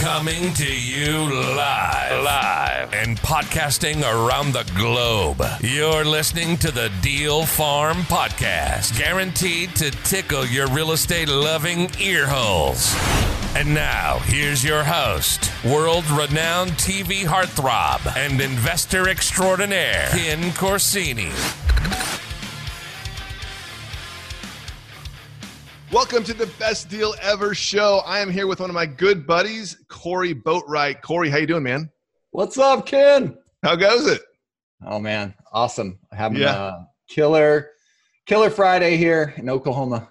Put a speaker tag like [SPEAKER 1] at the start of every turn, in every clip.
[SPEAKER 1] Coming to you live, live, and podcasting around the globe. You're listening to the Deal Farm Podcast, guaranteed to tickle your real estate loving ear holes. And now, here's your host, world renowned TV heartthrob and investor extraordinaire, Ken Corsini.
[SPEAKER 2] Welcome to the Best Deal Ever show. I am here with one of my good buddies, Cory Boatright. Corey, how you doing, man?
[SPEAKER 3] What's up, Ken?
[SPEAKER 2] How goes it?
[SPEAKER 3] Oh man, awesome! Having
[SPEAKER 2] Yeah.
[SPEAKER 3] a killer, killer Friday here in Oklahoma.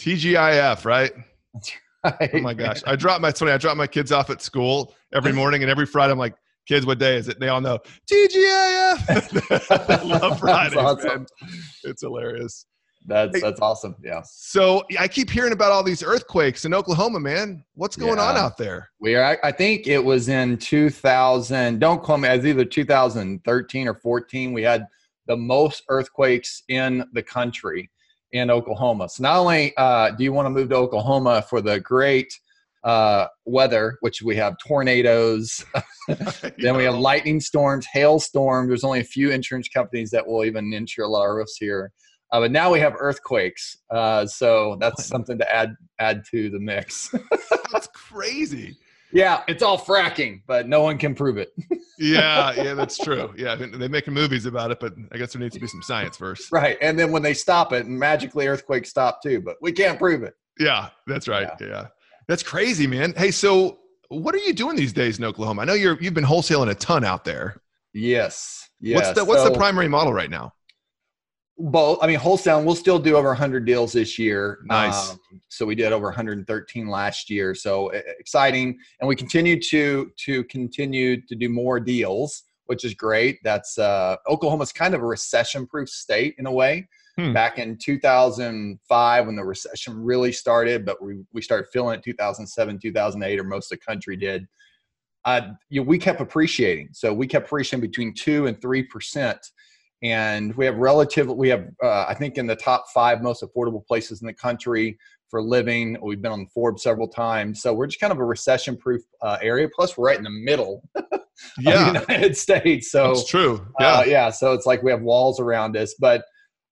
[SPEAKER 2] TGIF, right?
[SPEAKER 3] That's right.
[SPEAKER 2] Oh my gosh. I drop my funny, I drop my kids off at school every morning and every Friday I'm like, kids, what day is it? They all know TGIF. Love
[SPEAKER 3] Friday. Awesome.
[SPEAKER 2] man. It's hilarious.
[SPEAKER 3] That's that's awesome. Yeah,
[SPEAKER 2] So I keep hearing about all these earthquakes in Oklahoma, man. What's going on out there?
[SPEAKER 3] we are. I think it was in 2000. Don't quote me. Was either 2013 or 14. We had the most earthquakes in the country in Oklahoma. So not only uh, do you want to move to Oklahoma for the great uh, weather, which we have tornadoes, Then we have lightning storms, hail storms. There's only a few insurance companies that will even insure a lot of roofs here. Uh, but now we have earthquakes, uh, so that's something to add add to the mix.
[SPEAKER 2] That's crazy.
[SPEAKER 3] yeah, it's all fracking, but no one can prove it.
[SPEAKER 2] Yeah, yeah, that's true. Yeah, they're making movies about it, but I guess there needs to be some science first.
[SPEAKER 3] right, and then when they stop it, magically earthquakes stop too, but we can't prove it.
[SPEAKER 2] Yeah, that's right. Yeah. That's crazy, man. Hey, so what are you doing these days in Oklahoma? I know you're you've been wholesaling a ton out there.
[SPEAKER 3] Yes, yes.
[SPEAKER 2] what's the what's the primary model right now?
[SPEAKER 3] Both i mean wholesale we'll still do over 100 deals this year.
[SPEAKER 2] Nice.
[SPEAKER 3] Um, so we did over 113 last year. So exciting. And we continue to to continue to do more deals which is great. That's uh oklahoma's kind of a recession proof state in a way.
[SPEAKER 2] Hmm.
[SPEAKER 3] back in 2005 when the recession really started but we, we started feeling it 2007 2008 or most of the country did. Uh, you know, we kept appreciating. So we kept appreciating between 2 and 3 percent and we have relative we have uh, i think in the top five most affordable places in the country for living. We've been on forbes several times. So we're just kind of a recession proof uh, area. Plus we're right in the middle of the united states. So
[SPEAKER 2] that's true. Yeah,
[SPEAKER 3] uh, yeah so it's like we have walls around us. But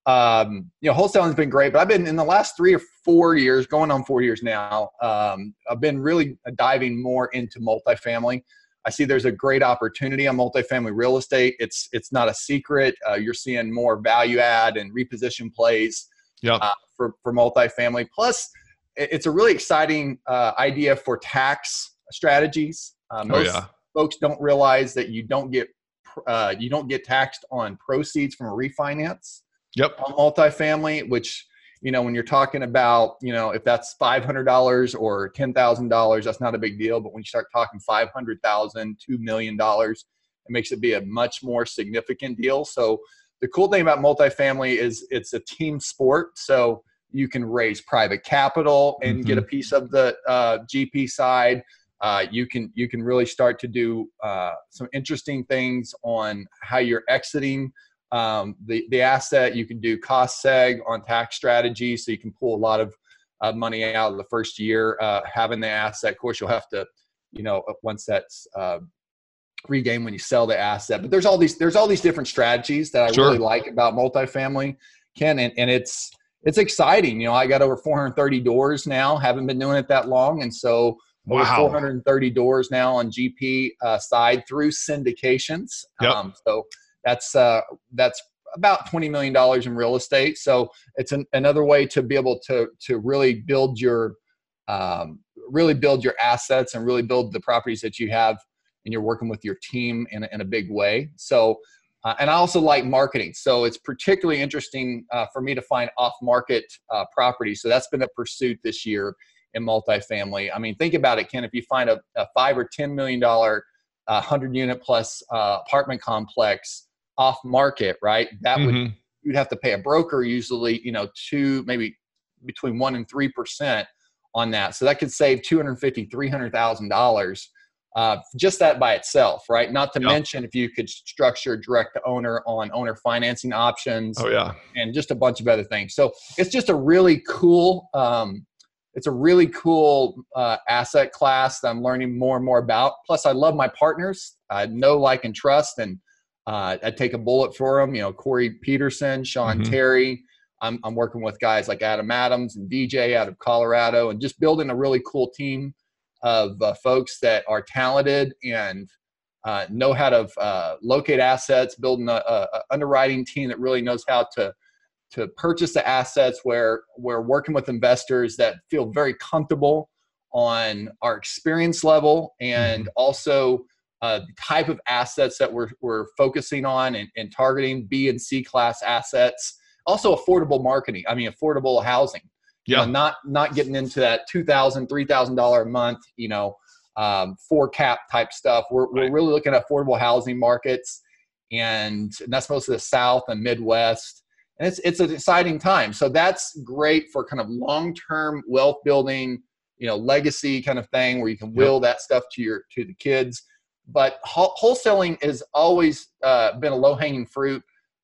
[SPEAKER 3] um, you know wholesaling's been great. But i've been in the last three or four years going on four years now um, i've been really diving more into multifamily I see there's a great opportunity on multifamily real estate. It's it's not a secret. Uh, you're seeing more value add and reposition plays
[SPEAKER 2] yeah,
[SPEAKER 3] uh, for for multifamily. Plus, it's a really exciting uh, idea for tax strategies. Uh,
[SPEAKER 2] oh
[SPEAKER 3] most
[SPEAKER 2] yeah,
[SPEAKER 3] folks don't realize that you don't get uh, you don't get taxed on proceeds from a refinance
[SPEAKER 2] yep,
[SPEAKER 3] on multifamily, which you know when you're talking about you know if that's five hundred dollars or ten thousand dollars, that's not a big deal. But when you start talking five hundred thousand, two million dollars, it makes it be a much more significant deal. So the cool thing about multifamily is it's a team sport. So you can raise private capital and get a piece of the uh, GP side. Uh, you can you can really start to do uh, some interesting things on how you're exiting um, the the asset. You can do cost seg on tax strategy, so you can pull a lot of uh, money out of the first year uh, having the asset. Of course, you'll have to, you know, once that's uh, regained when you sell the asset. But there's all these there's all these different strategies that I
[SPEAKER 2] Sure.
[SPEAKER 3] really like about multifamily, Ken, and, and it's it's exciting. You know, I got over 430 doors now. Haven't been doing it that long, and so over 430 doors now on GP uh, side through syndications.
[SPEAKER 2] Yep.
[SPEAKER 3] Um, so that's uh, that's about 20 million dollars in real estate. So it's an, another way to be able to to really build your um, really build your assets and really build the properties that you have, and you're working with your team in in a big way. So. Uh, and I also like marketing. So it's particularly interesting uh, for me to find off market uh, properties. So that's been a pursuit this year in multifamily. I mean, think about it, Ken. If you find a, a five or ten million dollar, uh, hundred unit plus uh, apartment complex off market, right? That would
[SPEAKER 2] Mhm.
[SPEAKER 3] you'd have to pay a broker usually, you know, two maybe between one and three percent on that. So that could save two hundred fifty, three hundred thousand dollars. Uh, just that by itself, right? Not to
[SPEAKER 2] Yeah.
[SPEAKER 3] mention if you could structure direct to owner on owner financing options
[SPEAKER 2] oh yeah,
[SPEAKER 3] and just a bunch of other things. So it's just a really cool, um, it's a really cool uh, asset class that I'm learning more and more about. Plus, I love my partners. I know, like, and trust, and uh, I take a bullet for them. You know, Corey Peterson, Sean mm-hmm. Terry. I'm, I'm working with guys like Adam Adams and DJ out of Colorado, and just building a really cool team of uh, folks that are talented and uh, know how to uh, locate assets, building a, a, underwriting team that really knows how to to purchase the assets where we're working with investors that feel very comfortable on our experience level and mm-hmm. also uh, the type of assets that we're, we're focusing on and, and targeting B and C class assets. Also affordable marketing. I mean, affordable housing. Yeah. You know, not not getting into that two thousand, three thousand dollar a month. You know, um, four cap type stuff. We're right. we're really looking at affordable housing markets, and, and that's mostly the South and Midwest. And it's it's an exciting time. So that's great for kind of long term wealth building. You know, legacy kind of thing where you can will yep. that stuff to your to the kids but wholesaling has always uh, been a low hanging fruit.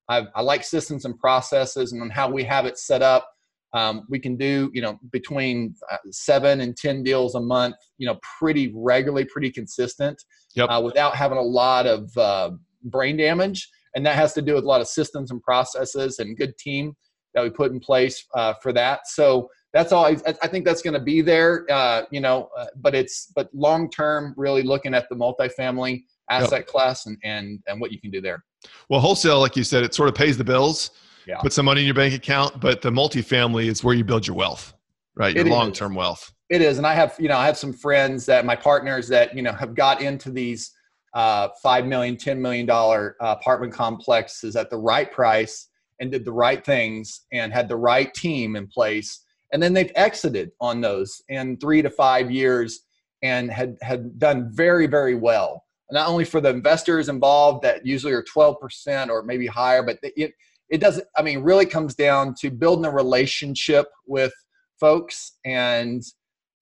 [SPEAKER 3] I, I, like systems and processes and how we have it set up. Um, we can do, you know, between uh, seven and 10 deals a month, you know, pretty regularly, pretty consistent yep. uh, without having a lot of uh, brain damage. And that has to do with a lot of systems and processes and good team that we put in place uh, for that. So that's all. I, I think that's going to be there. Uh, you know, uh, but it's but long term, really looking at the multifamily asset yep. class and and and what you can do there.
[SPEAKER 2] Well, wholesale, like you said, it sort of pays the bills. Yeah. Put some money in your bank account, but the multifamily is where you build your wealth, right? Your long term wealth.
[SPEAKER 3] It is, and I have you know I have some friends that my partners that you know have got into these uh, five million, ten million dollar uh, apartment complexes at the right price and did the right things and had the right team in place and then they've exited on those in three to five years and had had done very very well. Not only for the investors involved that usually are 12% or maybe higher but it it doesn't i mean really comes down to building a relationship with folks and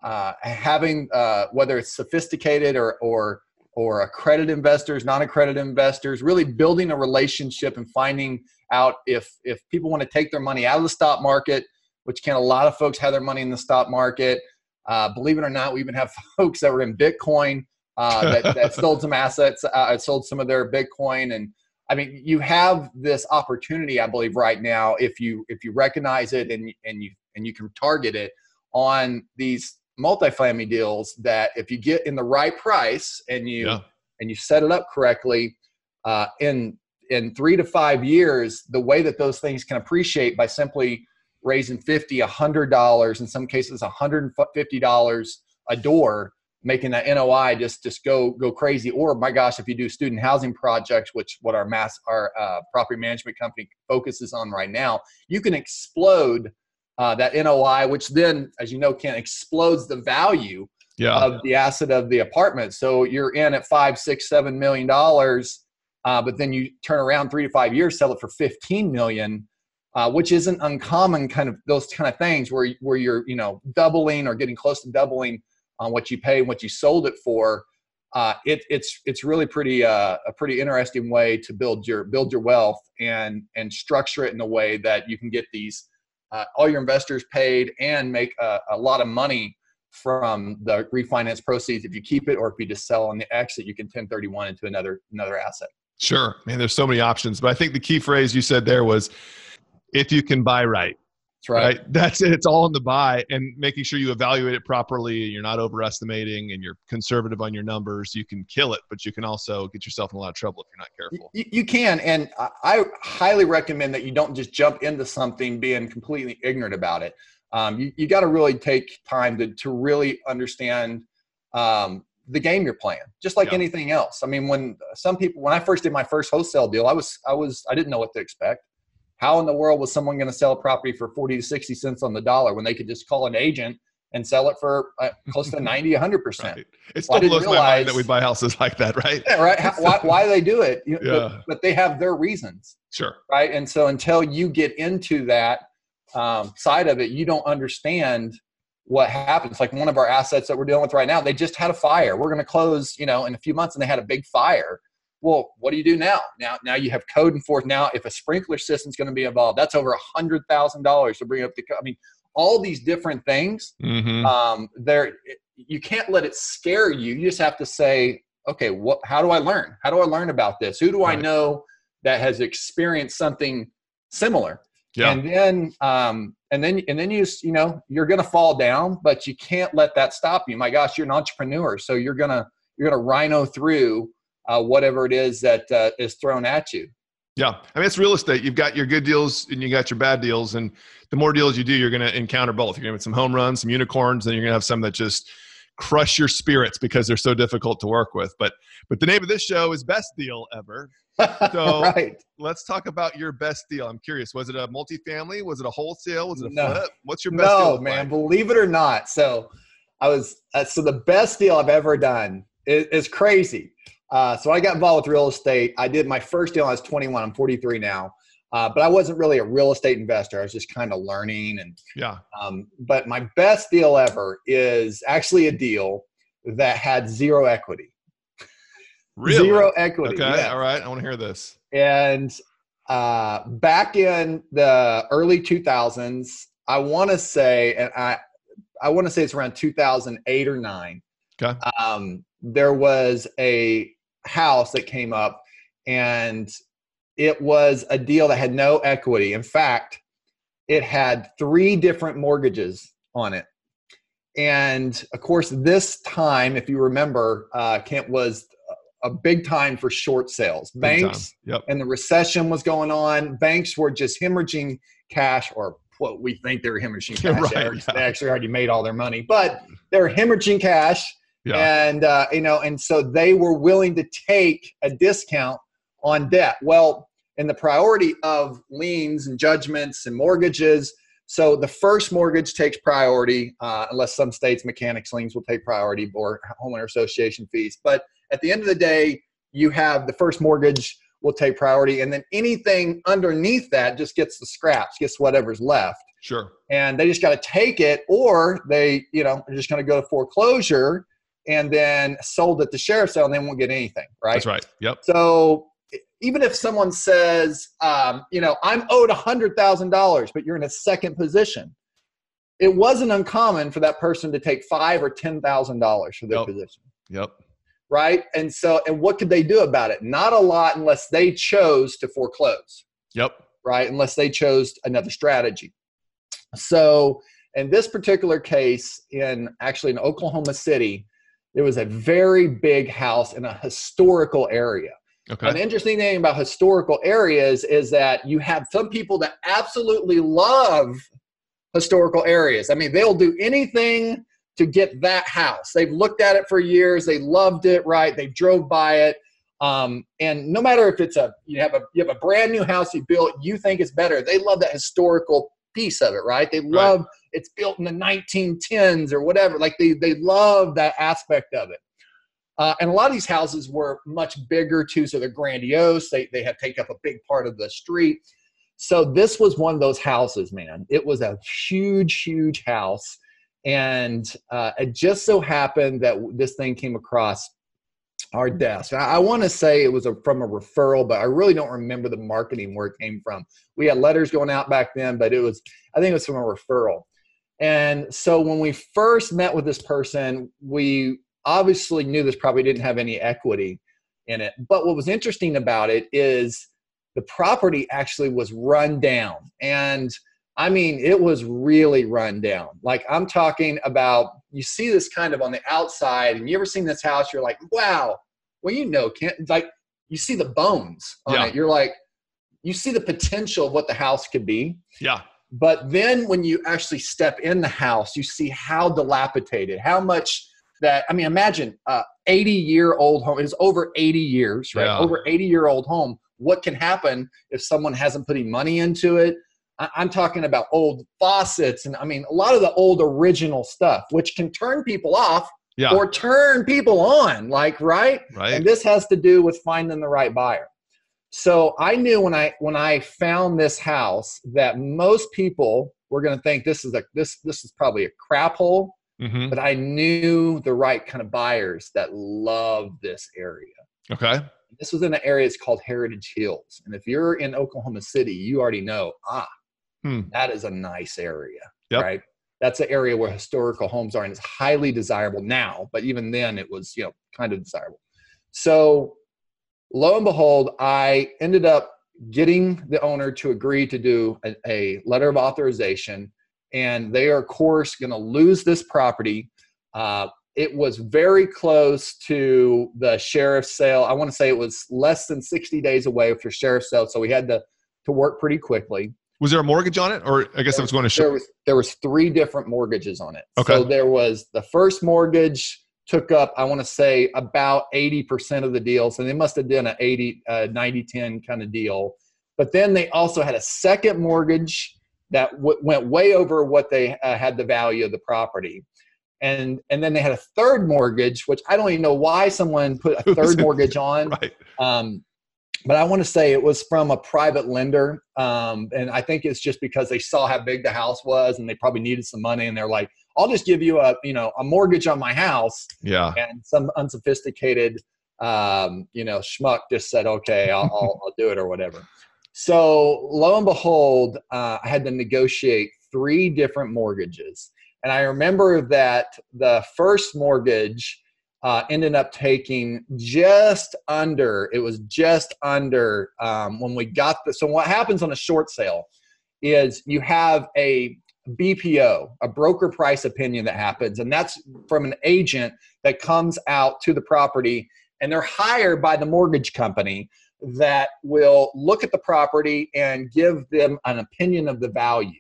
[SPEAKER 3] uh, having uh, whether it's sophisticated or or or accredited investors non-accredited investors really building a relationship and finding out if if people want to take their money out of the stock market which can a lot of folks have their money in the stock market. Uh, believe it or not, we even have folks that were in Bitcoin uh, that, that, sold some assets, uh, sold some of their Bitcoin, and I mean, you have this opportunity, I believe, right now if you if you recognize it and and you and you can target it on these multifamily deals. That if you get in the right price and you yeah. and you set it up correctly, uh, in in three to five years, the way that those things can appreciate by simply raising 50 100 dollars in some cases 150 dollars a door making that NOI just just go go crazy. Or my gosh, if you do student housing projects, which what our mass our uh, property management company focuses on right now, you can explode uh, that NOI, which then, as you know, can explodes the value yeah. of the asset of the apartment. So you're in at five, six, seven million dollars, uh, but then you turn around three to five years, sell it for fifteen million uh, which isn't uncommon. Kind of those kind of things where where you're you know doubling or getting close to doubling on what you pay and what you sold it for. Uh, it, it's it's really pretty uh, a pretty interesting way to build your build your wealth and and structure it in a way that you can get these uh, all your investors paid and make a, a, lot of money from the refinance proceeds if you keep it or if you just sell on the exit you can 1031 into another another asset
[SPEAKER 2] sure man there's so many options but i think the key phrase you said there was if you can buy right.
[SPEAKER 3] That's right. right.
[SPEAKER 2] That's it. It's all in the buy and making sure you evaluate it properly. You're not overestimating and you're conservative on your numbers. You can kill it, but you can also get yourself in a lot of trouble if you're not careful.
[SPEAKER 3] You, you can. And I highly recommend that you don't just jump into something being completely ignorant about it. Um, you you got to really take time to, to really understand um, the game you're playing, just like yeah. anything else. I mean, when some people, when I first did my first wholesale deal, I was, I was, I didn't know what to expect how in the world was someone going to sell a property for 40 to 60 cents on the dollar when they could just call an agent and sell it for uh, close to 90 100% right.
[SPEAKER 2] it still blows realize, my mind that we buy houses like that right?
[SPEAKER 3] Yeah, right. How, why, why they do it? You know, yeah. but, but, they have their reasons
[SPEAKER 2] sure.
[SPEAKER 3] right? And so until you get into that um, side of it you don't understand what happens. Like one of our assets that we're dealing with right now they just had a fire. We're going to close you know in a few months and they had a big fire well, what do you do now? Now, now you have code and enforcement. Now, if a sprinkler system is going to be involved, that's over a hundred thousand dollars to bring up the. I mean, all these different things.
[SPEAKER 2] Mhm.
[SPEAKER 3] Um, there, you can't let it scare you. You just have to say, okay, what? How do I learn? How do I learn about this? Who do I know that has experienced something similar?
[SPEAKER 2] Yeah.
[SPEAKER 3] And then, um, and then, and then you, s- you know, you're going to fall down, but you can't let that stop you. My gosh, you're an entrepreneur, so you're gonna, you're gonna rhino through uh, whatever it is that uh, is thrown at you.
[SPEAKER 2] Yeah, I mean it's real estate. You've got your good deals and you got your bad deals, and the more deals you do, you're going to encounter both. You're going to have some home runs, some unicorns, and you're going to have some that just crush your spirits because they're so difficult to work with. But but the name of this show is Best Deal Ever. So-
[SPEAKER 3] right.
[SPEAKER 2] Let's talk about your best deal. I'm curious. Was it a multifamily? Was it a wholesale? Was it a
[SPEAKER 3] No.
[SPEAKER 2] flip? What's your best deal?
[SPEAKER 3] No, man,
[SPEAKER 2] like?
[SPEAKER 3] believe it or not. So I was uh, so the best deal I've ever done is, is crazy. Uh, so I got involved with real estate. I did my first deal. when I was 21. I'm 43 now, uh, but I wasn't really a real estate investor. I was just kind of learning. And
[SPEAKER 2] Yeah.
[SPEAKER 3] um, but my best deal ever is actually a deal that had zero equity.
[SPEAKER 2] Really?
[SPEAKER 3] Zero equity.
[SPEAKER 2] Okay.
[SPEAKER 3] yeah.
[SPEAKER 2] All right. I want to hear this.
[SPEAKER 3] And uh, back in the early 2000s, I want to say, and I, I want to say it's around 2008 or nine.
[SPEAKER 2] Okay.
[SPEAKER 3] Um, there was a house that came up, and it was a deal that had no equity. In fact, it had three different mortgages on it. And of course, this time, if you remember, uh, Kent was a big time for short sales. Banks
[SPEAKER 2] Yep.
[SPEAKER 3] and the recession was going on. Banks were just hemorrhaging cash, or what we think they were hemorrhaging cash.
[SPEAKER 2] Right,
[SPEAKER 3] they,
[SPEAKER 2] yeah.
[SPEAKER 3] they actually already made all their money, but they're hemorrhaging cash,
[SPEAKER 2] Yeah.
[SPEAKER 3] and uh, you know, and so they were willing to take a discount on debt. Well, in the priority of liens and judgments and mortgages. So the first mortgage takes priority, uh, unless some states mechanics liens will take priority or homeowner association fees. But at the end of the day, you have the first mortgage will take priority, and then anything underneath that just gets the scraps, gets whatever's left,
[SPEAKER 2] Sure.
[SPEAKER 3] and they just got to take it, or they, you know, are just going to go to foreclosure and then sold at the sheriff's sale, and they won't get anything, right?
[SPEAKER 2] That's right. Yep.
[SPEAKER 3] So even if someone says, um, you know, I'm owed $100,000, but you're in a second position, it wasn't uncommon for that person to take five or $10,000 for their
[SPEAKER 2] Yep.
[SPEAKER 3] position,
[SPEAKER 2] Yep.
[SPEAKER 3] right? And so, and what could they do about it? Not a lot unless they chose to foreclose,
[SPEAKER 2] Yep.
[SPEAKER 3] right? Unless they chose another strategy. So, in this particular case, in actually in Oklahoma City, there was a very big house in a historical area.
[SPEAKER 2] Okay.
[SPEAKER 3] An interesting thing about historical areas is that you have some people that absolutely love historical areas. I mean, they'll do anything to get that house. They've looked at it for years. They loved it, right? They drove by it. Um, and no matter if it's a you have a you have a brand new house you built, you think it's better. They love that historical piece of it, right? They love it's built in the 1910s or whatever. Like they they love that aspect of it. Uh, and a lot of these houses were much bigger too, so they're grandiose. They they have take up a big part of the street. So this was one of those houses, man. It was a huge, huge house, and uh, it just so happened that this thing came across our desk. I, I want to say it was a, from a referral, but I really don't remember the marketing where it came from. We had letters going out back then, but it was I think it was from a referral. And so when we first met with this person, we obviously knew this probably didn't have any equity in it. But what was interesting about it is the property actually was run down. And I mean, it was really run down. Like I'm talking about, you see this kind of on the outside, and you ever seen this house? You're like, wow. Well, you know, it's like you see the bones on
[SPEAKER 2] Yeah.
[SPEAKER 3] it. You're like, you see the potential of what the house could be.
[SPEAKER 2] Yeah.
[SPEAKER 3] But then when you actually step in the house, you see how dilapidated, how much that, I mean, imagine a 80 year old home. It's over 80 years, right?
[SPEAKER 2] Yeah.
[SPEAKER 3] Over 80 year old home. What can happen if someone hasn't put any money into it? I- I'm talking about old faucets and I mean, a lot of the old original stuff, which can turn people off
[SPEAKER 2] Yeah.
[SPEAKER 3] or turn people on, like, right?
[SPEAKER 2] right.
[SPEAKER 3] and this has to do with finding the right buyer so i knew when i when i found this house that most people were going to think this is a this this is probably a crap hole
[SPEAKER 2] hmm
[SPEAKER 3] but i knew the right kind of buyers that love this area
[SPEAKER 2] Okay.
[SPEAKER 3] this was in an area it's called heritage hills and if you're in oklahoma city you already know ah
[SPEAKER 2] Hmm.
[SPEAKER 3] that is a nice area
[SPEAKER 2] Yep.
[SPEAKER 3] right? That's an area where historical homes are, and it's highly desirable now. But even then, it was you know kind of desirable. So, lo and behold, I ended up getting the owner to agree to do a, a letter of authorization, and they are of course going to lose this property. Uh, it was very close to the sheriff's sale. I want to say it was less than 60 days away for sheriff's sale, so we had to to work pretty quickly.
[SPEAKER 2] Was there a mortgage on it, or I guess I was going to
[SPEAKER 3] There
[SPEAKER 2] show?
[SPEAKER 3] was there was three different mortgages on it.
[SPEAKER 2] Okay.
[SPEAKER 3] So there was the first mortgage took up I want to say about 80% of the deal. So they must have done an 80 uh, 90 10 kind of deal. But then they also had a second mortgage that w- went way over what they uh, had the value of the property. And and then they had a third mortgage which I don't even know why someone put a third mortgage on
[SPEAKER 2] Right.
[SPEAKER 3] um, but I want to say it was from a private lender, um, and I think it's just because they saw how big the house was, and they probably needed some money, and they're like, "I'll just give you a you know a mortgage on my house,"
[SPEAKER 2] Yeah.
[SPEAKER 3] and some unsophisticated um, you know schmuck just said, "Okay, I'll, I'll, I'll do it" or whatever. So lo and behold, uh, I had to negotiate three different mortgages, and I remember that the first mortgage uh, ended up taking just under it was just under um, when we got the so what happens on a short sale is you have a bpo a broker price opinion that happens and that's from an agent that comes out to the property and they're hired by the mortgage company that will look at the property and give them an opinion of the value.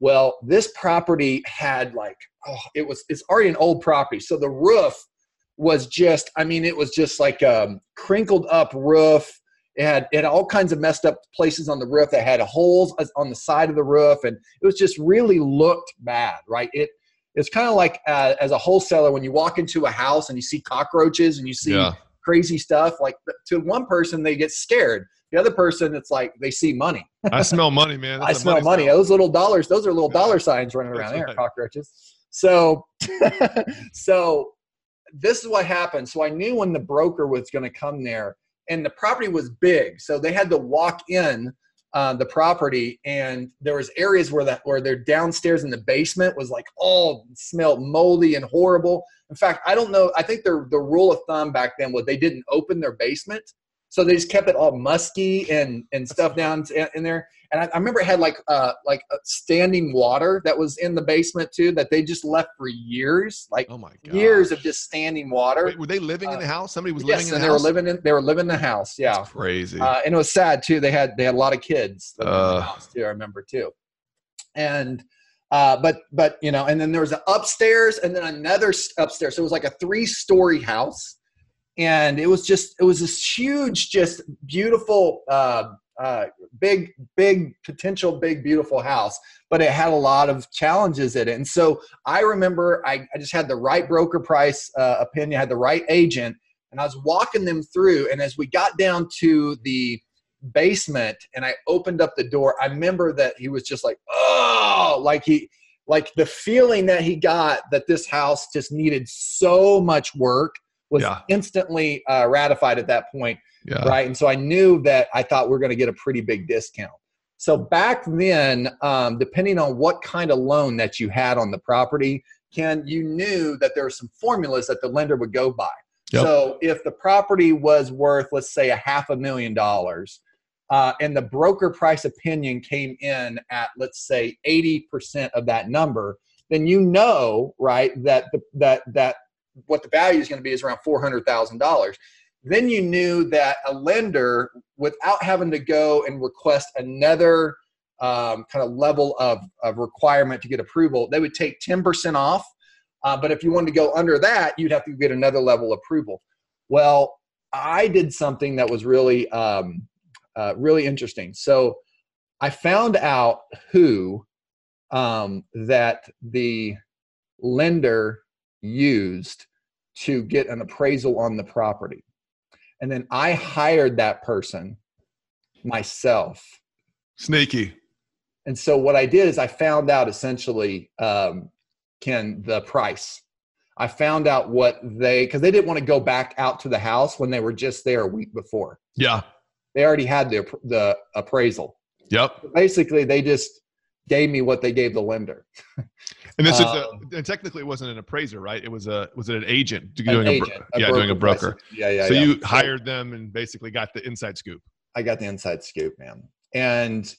[SPEAKER 3] Well this property had like oh it was it's already an old property so the roof was just i mean it was just like a crinkled up roof it had it had all kinds of messed up places on the roof that had holes on the side of the roof and it was just really looked bad right it it's kind of like uh, as a wholesaler when you walk into a house and you see cockroaches and you see
[SPEAKER 2] Yeah.
[SPEAKER 3] crazy stuff like to one person they get scared the other person it's like they see money
[SPEAKER 2] I smell money, man.
[SPEAKER 3] I
[SPEAKER 2] That's a
[SPEAKER 3] smell money.
[SPEAKER 2] smell.
[SPEAKER 3] Those little dollars, those are little
[SPEAKER 2] Yeah.
[SPEAKER 3] dollar signs running around
[SPEAKER 2] That's
[SPEAKER 3] there,
[SPEAKER 2] right.
[SPEAKER 3] cockroaches. So, so this is what happened. So I knew when the broker was going to come there, and the property was big, so they had to walk in uh, the property, and there was areas where that where their downstairs in the basement was like all smelled moldy and horrible. In fact, I don't know. I think their the rule of thumb back then was they didn't open their basement. So they just kept it all musky and and stuff down in- in there. And I, I remember it had like uh like uh, standing water that was in the basement too that they just left for years, like
[SPEAKER 2] Oh my god.
[SPEAKER 3] years of just standing water.
[SPEAKER 2] Wait, were they living in
[SPEAKER 3] Uh,
[SPEAKER 2] the house? Somebody was
[SPEAKER 3] yes,
[SPEAKER 2] living in
[SPEAKER 3] and
[SPEAKER 2] the
[SPEAKER 3] they
[SPEAKER 2] house.
[SPEAKER 3] were living in they were living in the house. Yeah,
[SPEAKER 2] That's crazy.
[SPEAKER 3] uh, and it was sad too. They had they had a lot of kids in
[SPEAKER 2] Uh.
[SPEAKER 3] the house too. I remember too, and uh, but but you know, and then there was an upstairs and then another upstairs. So it was like a three story house, and it was just it was this huge, just beautiful, uh, uh, big big potential big beautiful house. But it had a lot of challenges in it, and so I remember I, I just had the right broker price uh, opinion, had the right agent, and I was walking them through. And as we got down to the basement and I opened up the door, I remember that he was just like, oh, like he, like the feeling that he got that this house just needed so much work was
[SPEAKER 2] Yeah.
[SPEAKER 3] instantly uh, ratified at that point
[SPEAKER 2] yeah.
[SPEAKER 3] right? And so I knew that I thought we are going to get a pretty big discount. So back then, um, depending on what kind of loan that you had on the property, Ken, you knew that there were some formulas that the lender would go by.
[SPEAKER 2] Yep.
[SPEAKER 3] So if the property was worth, let's say, a half a million dollars, uh, and the broker price opinion came in at, let's say, 80% of that number, then you know, right, that the, that that what the value is going to be is around $400,000 then you knew that a lender without having to go and request another um, kind of level of, of requirement to get approval they would take 10% off. Uh, but if you wanted to go under that you'd have to get another level approval. Well i did something that was really um, uh, really interesting. So i found out who um, that the lender used to get an appraisal on the property and then I hired that person myself.
[SPEAKER 2] Sneaky.
[SPEAKER 3] And so what I did is I found out essentially, um, Ken, the price. I found out what they because they didn't want to go back out to the house when they were just there a week before.
[SPEAKER 2] Yeah.
[SPEAKER 3] They already had the the appraisal.
[SPEAKER 2] Yep.
[SPEAKER 3] Basically, they just gave me what they gave the lender.
[SPEAKER 2] And this is
[SPEAKER 3] Um,
[SPEAKER 2] a, and technically it wasn't an appraiser, right? It was a was it an agent
[SPEAKER 3] An
[SPEAKER 2] doing a,
[SPEAKER 3] agent,
[SPEAKER 2] yeah doing a broker.
[SPEAKER 3] Yeah, yeah.
[SPEAKER 2] so
[SPEAKER 3] yeah.
[SPEAKER 2] you hired them and basically got the inside scoop.
[SPEAKER 3] I got the inside scoop, man. And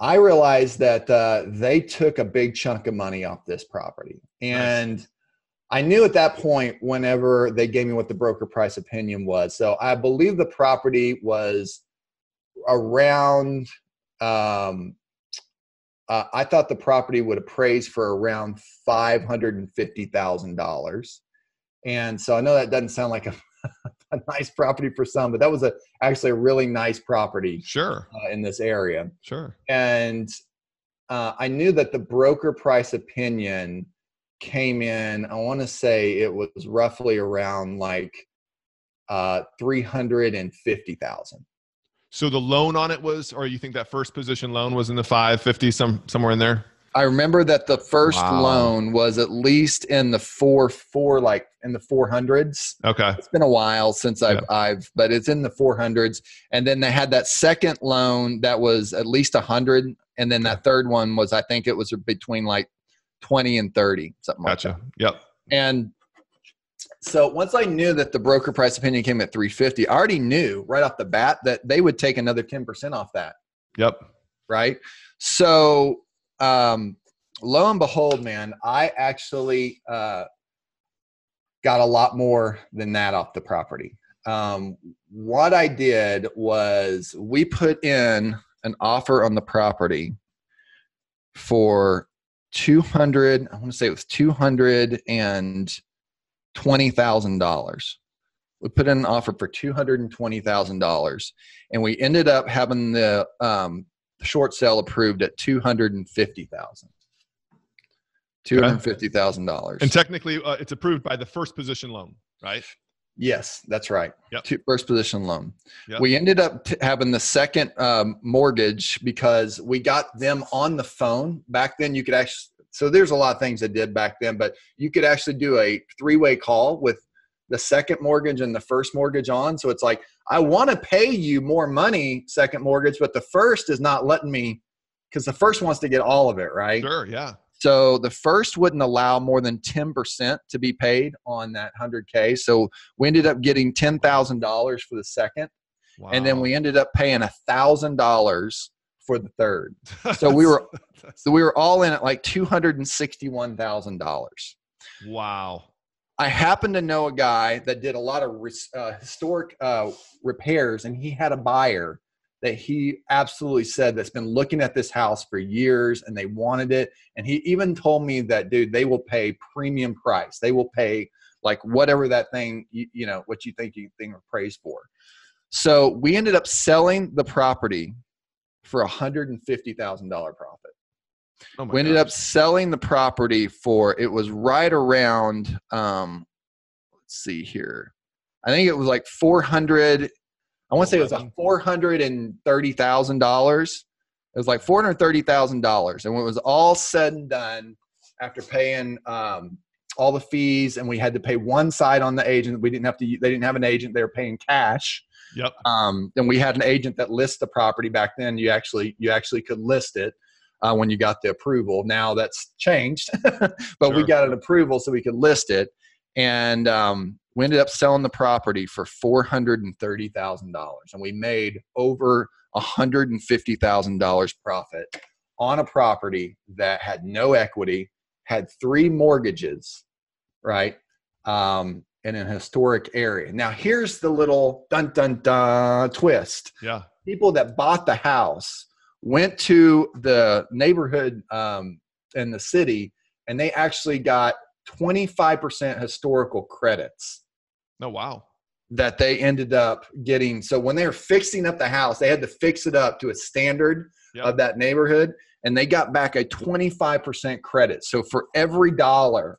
[SPEAKER 3] I realized that uh, they took a big chunk of money off this property. And I knew at that point, whenever they gave me what the broker price opinion was. So I believe the property was around, um, uh, I thought the property would appraise for around $550,000. And so I know that doesn't sound like a, a nice property for some, but that was a actually a really nice property
[SPEAKER 2] Sure,
[SPEAKER 3] uh, in this area.
[SPEAKER 2] sure.
[SPEAKER 3] And uh, I knew that the broker price opinion came in. I want to say it was roughly around like uh, three hundred and fifty thousand.
[SPEAKER 2] So the loan on it was, or you think that first position loan was in the five fifty some somewhere in there?
[SPEAKER 3] I remember that the first
[SPEAKER 2] Wow.
[SPEAKER 3] loan was at least in the four four like in the four hundreds.
[SPEAKER 2] Okay,
[SPEAKER 3] It's been a while since I've
[SPEAKER 2] Yeah.
[SPEAKER 3] I've but it's in the four hundreds. And then they had that second loan that was at least a hundred, and then that third one was I think it was between like twenty and thirty something like that.
[SPEAKER 2] gotcha. Yep.
[SPEAKER 3] And so once I knew that the broker price opinion came at 350, I already knew right off the bat that they would take another 10% off that,
[SPEAKER 2] Yep.
[SPEAKER 3] right? So um lo and behold, man, I actually uh got a lot more than that off the property. Um what I did was we put in an offer on the property for 200 i want to say it was 200 and twenty thousand dollars we put in an offer for two hundred and twenty thousand dollars and we ended up having the um, short sale approved at two hundred and fifty thousand. Two hundred fifty thousand dollars.
[SPEAKER 2] And technically, uh, it's approved by the first position loan, right?
[SPEAKER 3] Yes, that's right.
[SPEAKER 2] Yep.
[SPEAKER 3] Two, first position loan.
[SPEAKER 2] Yep.
[SPEAKER 3] We ended up t- having the second um, mortgage because we got them on the phone. Back then, you could actually, so there's a lot of things that did back then, but you could actually do a three way call with the second mortgage and the first mortgage on. So it's like, I want to pay you more money, second mortgage, but the first is not letting me because the first wants to get all of it, right?
[SPEAKER 2] Sure. Yeah.
[SPEAKER 3] So the first wouldn't allow more than 10% to be paid on that 100K. So we ended up getting $10,000 for the second.
[SPEAKER 2] Wow.
[SPEAKER 3] And then we ended up paying $1,000 for the third. So we were so we were all in at like $261,000.
[SPEAKER 2] wow.
[SPEAKER 3] I happen to know a guy that did a lot of uh, historic uh, repairs, and he had a buyer that he absolutely said that's been looking at this house for years and they wanted it. And he even told me that, dude, they will pay premium price. They will pay like whatever that thing, you, you know, what you think you thing appraised for. So we ended up selling the property for a hundred and fifty thousand dollar profit.
[SPEAKER 2] Oh
[SPEAKER 3] we ended up selling the property for it was right around um let's see here. I think it was like 400 i want to say it was like $430000 it was like $430000 and when it was all said and done after paying um all the fees and we had to pay one side on the agent we didn't have to they didn't have an agent they were paying cash
[SPEAKER 2] Yep.
[SPEAKER 3] um, and we had an agent that lists the property back then. You actually you actually could list it uh, when you got the approval. Now that's changed but we got an approval so we could list it. And um, we ended up selling the property for $430000 and we made over $150000 profit on a property that had no equity had three mortgages right? Um, in an historic area now here's the little dun dun dun twist
[SPEAKER 2] Yeah.
[SPEAKER 3] people that bought the house went to the neighborhood um, in the city and they actually got 25% historical credits
[SPEAKER 2] Oh wow.
[SPEAKER 3] that they ended up getting so when they were fixing up the house they had to fix it up to a standard
[SPEAKER 2] Yep.
[SPEAKER 3] of that neighborhood and they got back a 25% credit so for every dollar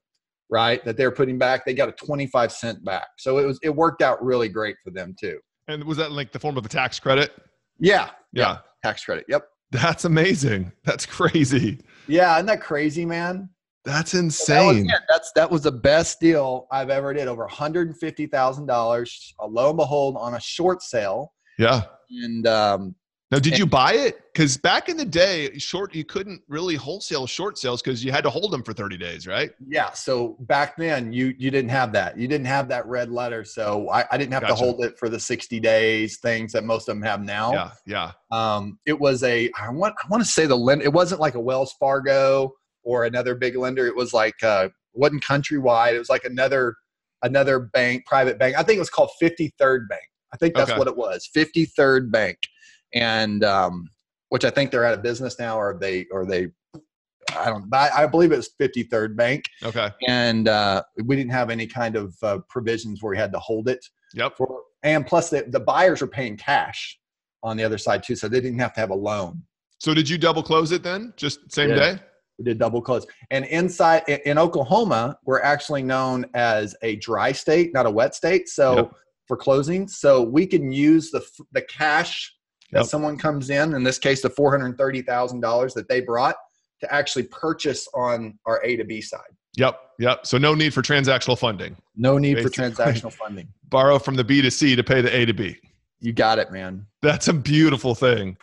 [SPEAKER 3] right that they're putting back they got a 25 cent back so it was it worked out really great for them too
[SPEAKER 2] And was that like the form of a tax credit?
[SPEAKER 3] yeah
[SPEAKER 2] Yeah.
[SPEAKER 3] tax credit yep
[SPEAKER 2] That's amazing. That's crazy.
[SPEAKER 3] yeah isn't that crazy man
[SPEAKER 2] That's
[SPEAKER 3] So that was
[SPEAKER 2] insane.
[SPEAKER 3] That's that was the best deal I've ever did. Over one hundred and fifty thousand dollars. Lo and behold, on a short sale,
[SPEAKER 2] Yeah.
[SPEAKER 3] and um,
[SPEAKER 2] Now, did you buy it? Because back in the day, short you couldn't really wholesale short sales because you had to hold them for 30 days, right?
[SPEAKER 3] Yeah. So back then, you you didn't have that. You didn't have that red letter. So I, I didn't have
[SPEAKER 2] Gotcha.
[SPEAKER 3] to hold it for the 60 days things that most of them have now.
[SPEAKER 2] Yeah, yeah.
[SPEAKER 3] Um, it was a I want I want to say the lend. It wasn't like a Wells Fargo or another big lender. It was like uh, wasn't countrywide. It was like another another bank, private bank. I think it was called 53rd Bank. I think that's
[SPEAKER 2] Okay.
[SPEAKER 3] what it was. 53rd Bank, and um, which I think they're out of business now, or they or they. I don't. I, I believe it was 53rd Bank,
[SPEAKER 2] Okay.
[SPEAKER 3] and uh, we didn't have any kind of uh, provisions where we had to hold it
[SPEAKER 2] Yep.
[SPEAKER 3] for, and plus the, the buyers were paying cash on the other side too, so they didn't have to have a loan.
[SPEAKER 2] So did you double close it then? Just same
[SPEAKER 3] Yeah.
[SPEAKER 2] day?
[SPEAKER 3] We did double close. And inside in, in Oklahoma, we're actually known as a dry state, not a wet state. So
[SPEAKER 2] Yep.
[SPEAKER 3] for closing, so we can use the the cash that
[SPEAKER 2] Yep.
[SPEAKER 3] someone comes in, in this case, the four hundred thirty thousand dollars that they brought to actually purchase on our A to B side.
[SPEAKER 2] Yep. Yep. So no need for transactional funding.
[SPEAKER 3] No need for transactional funding.
[SPEAKER 2] Borrow from the B to C to pay the A to B.
[SPEAKER 3] You got it, man.
[SPEAKER 2] That's a beautiful thing.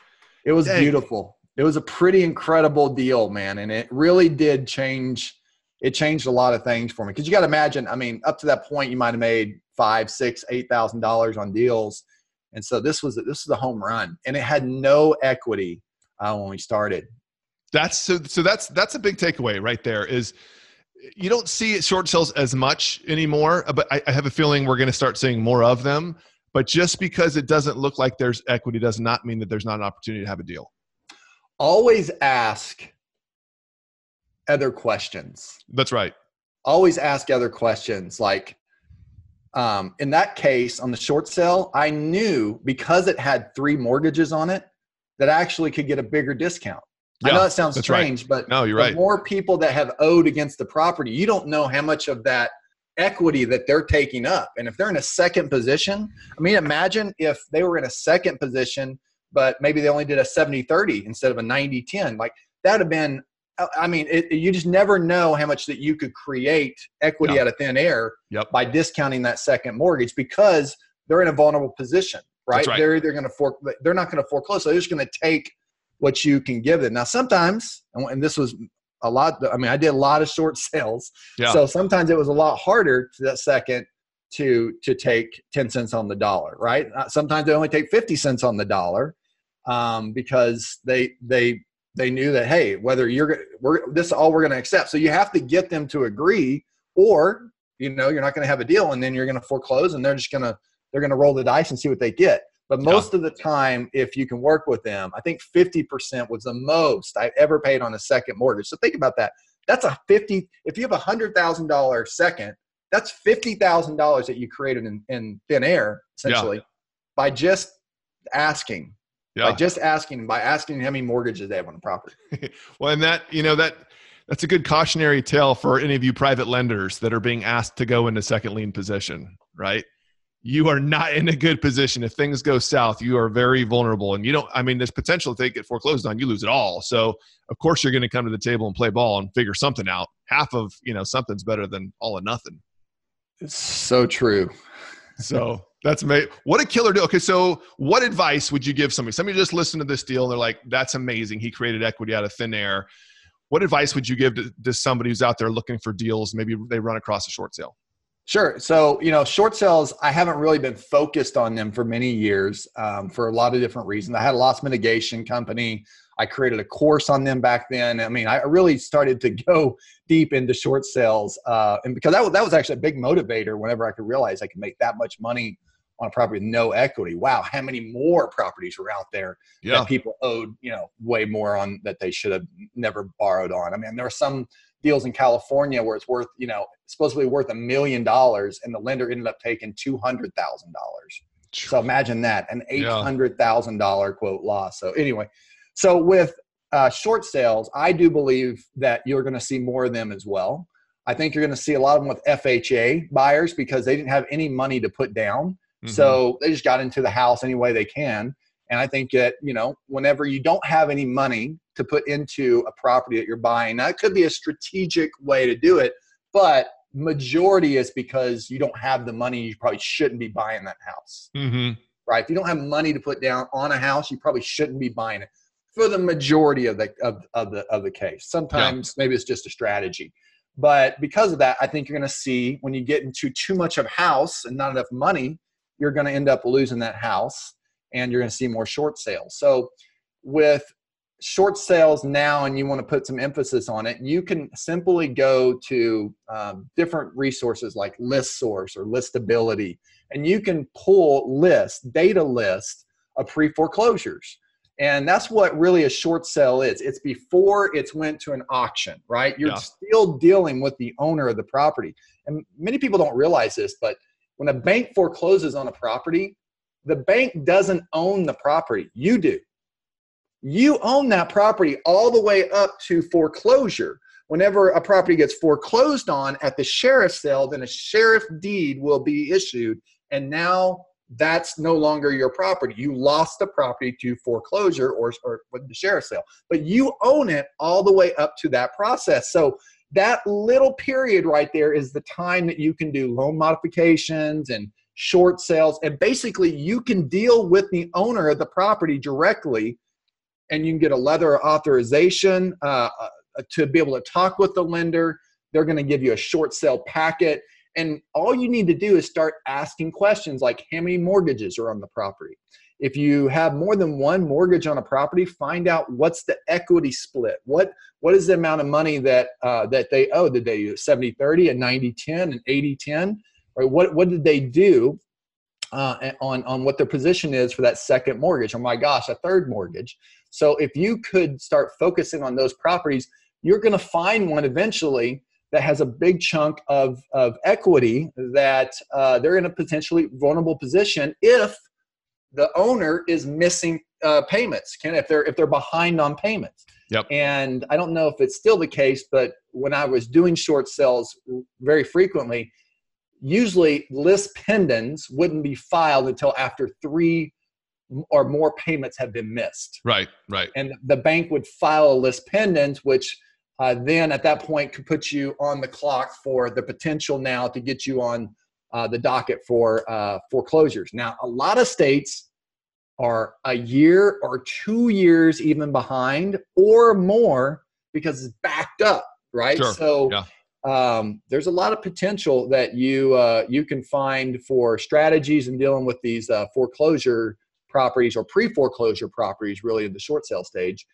[SPEAKER 3] It was
[SPEAKER 2] Dang.
[SPEAKER 3] beautiful. It was a pretty incredible deal, man, and it really did change. It changed a lot of things for me because you got to imagine. I mean, up to that point, you might have made five, six, eight thousand dollars on deals, and so this was this was a home run, and it had no equity uh, when we started.
[SPEAKER 2] That's so so that's that's a big takeaway right there is you don't see short sales as much anymore, but I, I have a feeling we're going to start seeing more of them. But just because it doesn't look like there's equity does not mean that there's not an opportunity to have a deal.
[SPEAKER 3] Always ask other questions.
[SPEAKER 2] That's right.
[SPEAKER 3] always ask other questions like um, in that case on the short sale i knew because it had three mortgages on it that I actually could get a bigger discount i know
[SPEAKER 2] Yeah,
[SPEAKER 3] that sounds
[SPEAKER 2] that's right.
[SPEAKER 3] strange but
[SPEAKER 2] No, you're
[SPEAKER 3] the
[SPEAKER 2] right.
[SPEAKER 3] more people that have owed against the property you don't know how much of that equity that they're taking up and if they're in a second position i mean imagine if they were in a second position but maybe they only did a 70-30 instead of a 90-10 like that would have been I- mean, it, you just never know how much that you could create equity
[SPEAKER 2] Yeah.
[SPEAKER 3] out of thin air
[SPEAKER 2] Yep.
[SPEAKER 3] by discounting that second mortgage because they're in a vulnerable position, right?
[SPEAKER 2] Right.
[SPEAKER 3] They're either going to for, they're not going to foreclose, so they're just going to take what you can give them. Now, sometimes, and this was a lot. I mean, I did a lot of short sales,
[SPEAKER 2] Yeah.
[SPEAKER 3] so sometimes it was a lot harder to that second to to take 10 cents on the dollar right sometimes they only take 50 cents on the dollar um, because they they they knew that hey whether you're we're this is all we're going to accept. So you have to get them to agree or you know you're not going to have a deal and then you're going to foreclose and they're just going to they're going to roll the dice and see what they get. But
[SPEAKER 2] Yeah.
[SPEAKER 3] most of the time if you can work with them i think 50% was the most i ever paid on a second mortgage. So think about that. That's a 50 if you have a hundred thousand dollar second that's fifty thousand dollars that you created in, in thin air essentially by just asking
[SPEAKER 2] Yeah.
[SPEAKER 3] by just asking by asking how many mortgages they have on the property
[SPEAKER 2] Well, and that you know that that's a good cautionary tale for any of you private lenders that are being asked to go into second lien position, right? You are not in a good position. If things go south, you are very vulnerable, and you don't. I mean, there's potential if they get foreclosed on, you lose it all. So, of course, you're going to come to the table and play ball and figure something out. Half of you know something's better than all or nothing.
[SPEAKER 3] it's so true
[SPEAKER 2] So that's amazing. What a killer deal. Okay, so what advice would you give somebody? Somebody just listened to this deal and they're like, that's amazing. He created equity out of thin air. What advice would you give to, to somebody who's out there looking for deals? Maybe they run across a short sale.
[SPEAKER 3] Sure. So, you know, short sales, I haven't really been focused on them for many years um, for a lot of different reasons. I had a loss mitigation company. I created a course on them back then. I mean, I really started to go deep into short sales. Uh, and because that was, that was actually a big motivator whenever I could realize I could make that much money on a property with no equity. Wow, how many more properties were out there
[SPEAKER 2] Yeah.
[SPEAKER 3] that people owed, you know, way more on that they should have never borrowed on. I mean, there are some deals in California where it's worth, you know, supposedly worth a million dollars and the lender ended up taking two hundred thousand dollars. So imagine that, an eight hundred thousand dollar quote loss. So anyway, so with uh, short sales, I do believe that you're going to see more of them as well. I think you're going to see a lot of them with FHA buyers because they didn't have any money to put down.
[SPEAKER 2] Mhm.
[SPEAKER 3] So they just got into the house any way they can. And I think that, you know, whenever you don't have any money to put into a property that you're buying, that could be a strategic way to do it. But majority is because you don't have the money, you probably shouldn't be buying that house.
[SPEAKER 2] Mhm.
[SPEAKER 3] right? If you don't have money to put down on a house, you probably shouldn't be buying it for the majority of the of, of the of the case. Sometimes yeah. maybe it's just a strategy. But because of that, I think you're going to see when you get into too much of house and not enough money, you're going to end up losing that house and you're going to see more short sales. So with short sales now and you want to put some emphasis on it, you can simply go to um, different resources like ListSource or Listability, and you can pull lists, data lists of pre foreclosures. And that's what really a short sale is. It's before it's went to an auction, right? You're yeah. still dealing with the owner of the property. And many people don't realize this, but when a bank forecloses on a property, the bank doesn't own the property. You do. You own that property all the way up to foreclosure. Whenever a property gets foreclosed on at the sheriff's sale, then a sheriff deed will be issued. And now that's no longer your property. You lost the property to foreclosure or, or the sheriff's sale, but you own it all the way up to that process. So that little period right there is the time that you can do loan modifications and short sales. And basically, you can deal with the owner of the property directly and you can get a letter authorization uh, uh, to be able to talk with the lender. They're going to give you a short sale packet and all you need to do is start asking questions like how many mortgages are on the property. If you have more than one mortgage on a property, find out what's the equity split. What what is the amount of money that uh, that they owe? Did they use 70 30, and 90 10, an 80 10? Or what what did they do uh, on on what their position is for that second mortgage? Oh my gosh, a third mortgage. So if you could start focusing on those properties, you're going to find one eventually that has a big chunk of, of equity that uh, they're in a potentially vulnerable position if the owner is missing uh, payments can if they're if they're behind on payments.
[SPEAKER 2] Yep.
[SPEAKER 3] And i don't know if it's still the case but when i was doing short sales very frequently usually lis pendens wouldn't be filed until after three or more payments have been missed.
[SPEAKER 2] Right right.
[SPEAKER 3] And the bank would file a lis pendens which uh, then at that point could put you on the clock for the potential now to get you on uh, the docket for uh, foreclosures. Now, a lot of states are a year or two years even behind or more because it's backed up, right?
[SPEAKER 2] Sure.
[SPEAKER 3] So
[SPEAKER 2] yeah.
[SPEAKER 3] um, there's a lot of potential that you uh, you can find for strategies in dealing with these uh, foreclosure properties or pre-foreclosure properties, really in the short sale stage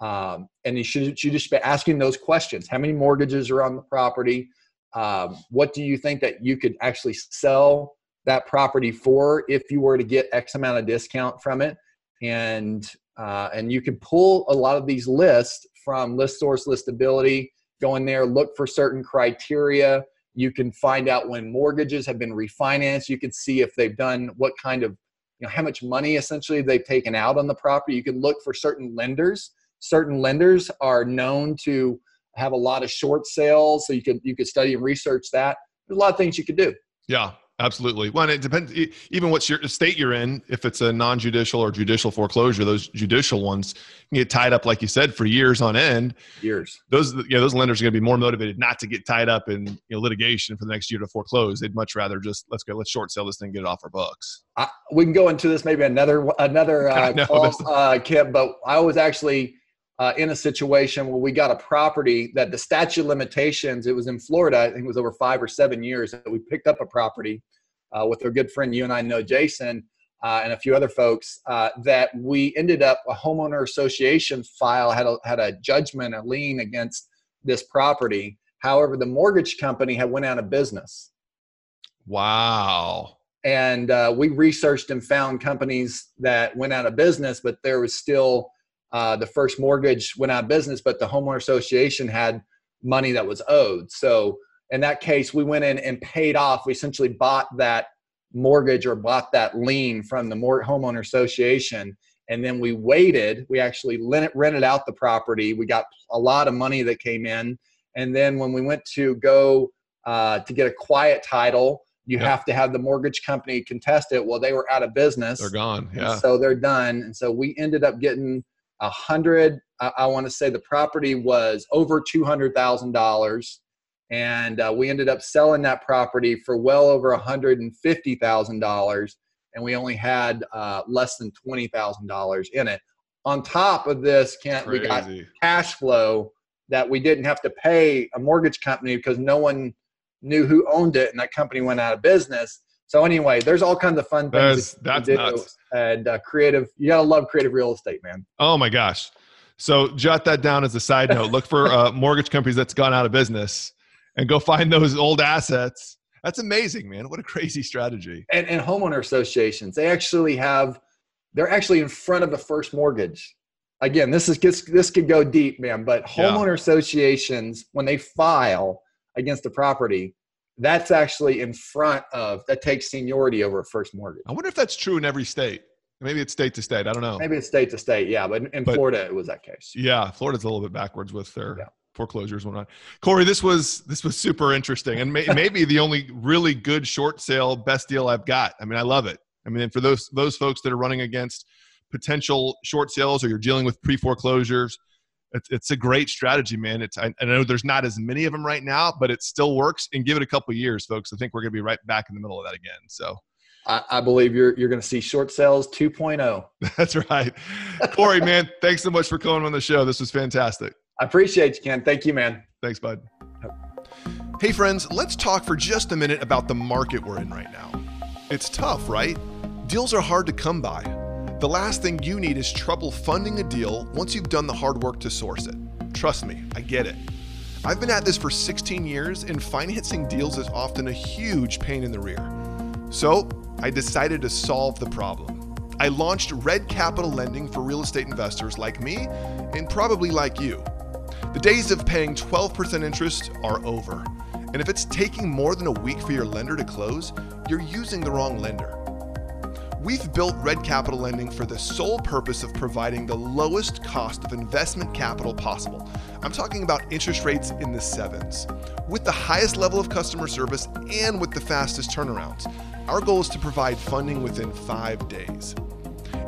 [SPEAKER 3] um, and you should, just be asking those questions. How many mortgages are on the property? Um, what do you think that you could actually sell that property for if you were to get X amount of discount from it? And uh, and you can pull a lot of these lists from ListSource listability. Go in there, look for certain criteria. You can find out when mortgages have been refinanced. You can see if they've done what kind of, you know, how much money essentially they've taken out on the property. You can look for certain lenders certain lenders are known to have a lot of short sales so you could you could study and research that. There's a lot of things you could do.
[SPEAKER 2] Yeah absolutely. Well it depends even what your state you're in if it's a non-judicial or judicial foreclosure those judicial ones can get tied up like you said for years on end.
[SPEAKER 3] Years.
[SPEAKER 2] Those yeah those lenders are going to be more motivated not to get tied up in you know, litigation for the next year to foreclose. They'd much rather just let's go let's short sell this thing get it off our books.
[SPEAKER 3] I, we can go into this maybe another another uh, know, call, uh, Kip, but I was actually uh, in a situation where we got a property that the statute of limitations, it was in Florida, I think it was over five or seven years that we picked up a property uh, with our good friend, you and I know Jason, uh, and a few other folks, uh, that we ended up, a homeowner association file had a, had a judgment, a lien against this property. However, the mortgage company had went out of business.
[SPEAKER 2] Wow.
[SPEAKER 3] And uh, we researched and found companies that went out of business, but there was still uh, the first mortgage went out of business, but the homeowner association had money that was owed. So in that case, we went in and paid off. We essentially bought that mortgage or bought that lien from the homeowner association. And then we waited. We actually rented out the property. We got a lot of money that came in. And then when we went to go uh, to get a quiet title, you have to have the mortgage company contest it. Well, they were out of business.
[SPEAKER 2] They're gone. Yeah.
[SPEAKER 3] So they're done. And so we ended up getting a hundred. I, I want to say the property was over two hundred thousand dollars, and uh, we ended up selling that property for well over a hundred and fifty thousand dollars. and we only had uh, less than twenty thousand dollars in it. On top of this, Ken, we got cash flow that we didn't have to pay a mortgage company because no one knew who owned it, and that company went out of business. So anyway, there's all kinds of fun things.
[SPEAKER 2] That's
[SPEAKER 3] that
[SPEAKER 2] that's.
[SPEAKER 3] And uh, creative, you gotta love creative real estate, man.
[SPEAKER 2] Oh my gosh. So jot that down as a side note. Look for uh, mortgage companies that's gone out of business and go find those old assets. That's amazing, man. What a crazy strategy.
[SPEAKER 3] And, and homeowner associations, they actually have, they're actually in front of the first mortgage. Again, this is this, this could go deep, man. But
[SPEAKER 2] Yeah.
[SPEAKER 3] homeowner associations, when they file against the property, that's actually in front of that takes seniority over a first mortgage.
[SPEAKER 2] I wonder if that's true in every state. Maybe it's state to state. I don't know.
[SPEAKER 3] Maybe it's state to state, yeah, but in,
[SPEAKER 2] But-
[SPEAKER 3] Florida it was that case.
[SPEAKER 2] Yeah, Florida's a little bit backwards with their
[SPEAKER 3] Yeah.
[SPEAKER 2] foreclosures and whatnot. Cory, this was this was super interesting, and may, maybe the only really good short sale best deal I've got. I mean, I love it. I mean, for those those folks that are running against potential short sales or you're dealing with pre foreclosures, it's, it's a great strategy, man. It's I, I know there's not as many of them right now, but it still works. And give it a couple years, folks. I think we're going to be right back in the middle of that again. So
[SPEAKER 3] I, I believe you're you're going to see short sales oh. 2.0.
[SPEAKER 2] that's right, Cory, man. Thanks so much for coming on the show. This was fantastic.
[SPEAKER 3] I appreciate you, Ken. Thank you, man.
[SPEAKER 2] Thanks, bud. Hey, friends, let's talk for just a minute about the market we're in right now. It's tough, right? Deals are hard to come by. The last thing you need is trouble funding a deal once you've done the hard work to source it. Trust me, I get it. I've been at this for 16 years, and financing deals is often a huge pain in the rear. So, I decided to solve the problem. I launched Red Capital Lending for real estate investors like me, and probably like you. The days of paying 12% interest are over. And if it's taking more than a week for your lender to close, you're using the wrong lender. We've built Red Capital Lending for the sole purpose of providing the lowest cost of investment capital possible. I'm talking about interest rates in the sevens, with the highest level of customer service and with the fastest turnarounds. Our goal is to provide funding within five days.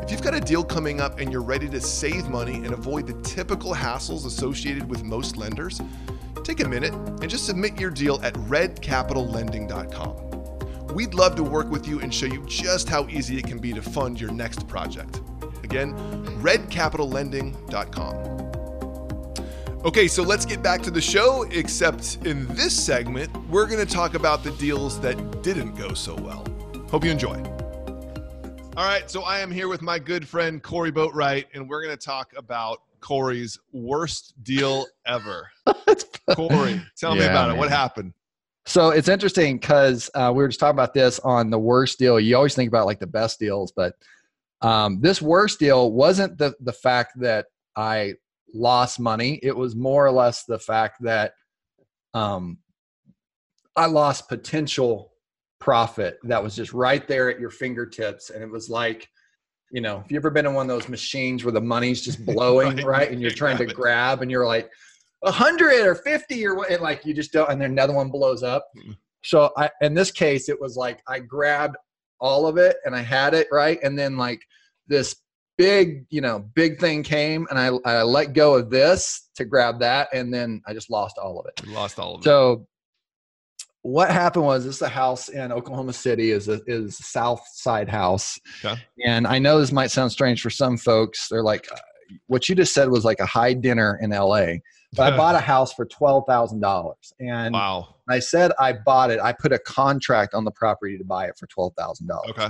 [SPEAKER 2] If you've got a deal coming up and you're ready to save money and avoid the typical hassles associated with most lenders, take a minute and just submit your deal at redcapitallending.com. We'd love to work with you and show you just how easy it can be to fund your next project. Again, redcapitallending.com. Okay, so let's get back to the show, except in this segment, we're going to talk about the deals that didn't go so well. Hope you enjoy. All right, so I am here with my good friend Cory Boatright, and we're going to talk about Cory's worst deal ever. Cory, tell me
[SPEAKER 3] Yeah,
[SPEAKER 2] about it. What happened?
[SPEAKER 3] So it's interesting because uh, we were just talking about this on the worst deal. You always think about like the best deals, but um, this worst deal wasn't the the fact that I lost money. It was more or less the fact that um, I lost potential profit that was just right there at your fingertips, and it was like. You know, if you ever been in one of those machines where the money's just blowing,
[SPEAKER 2] Right,
[SPEAKER 3] right, and you're trying to
[SPEAKER 2] it.
[SPEAKER 3] grab, and you're like, a hundred or fifty or what, and like you just don't, and then another one blows up.
[SPEAKER 2] Mm.
[SPEAKER 3] So I, in this case, it was like I grabbed all of it and I had it right, and then like this big, you know, big thing came, and I I let go of this to grab that, and then I just lost all of it.
[SPEAKER 2] We lost all of it.
[SPEAKER 3] So what happened was this is a house in Oklahoma City is a is a South Side house,
[SPEAKER 2] Okay.
[SPEAKER 3] and I know this might sound strange for some folks. They're like, uh, what you just said was like a high dinner in L.A. But I bought a house for twelve thousand dollars, and
[SPEAKER 2] wow.
[SPEAKER 3] I said I bought it. I put a contract on the property to buy it for twelve thousand dollars.
[SPEAKER 2] Okay.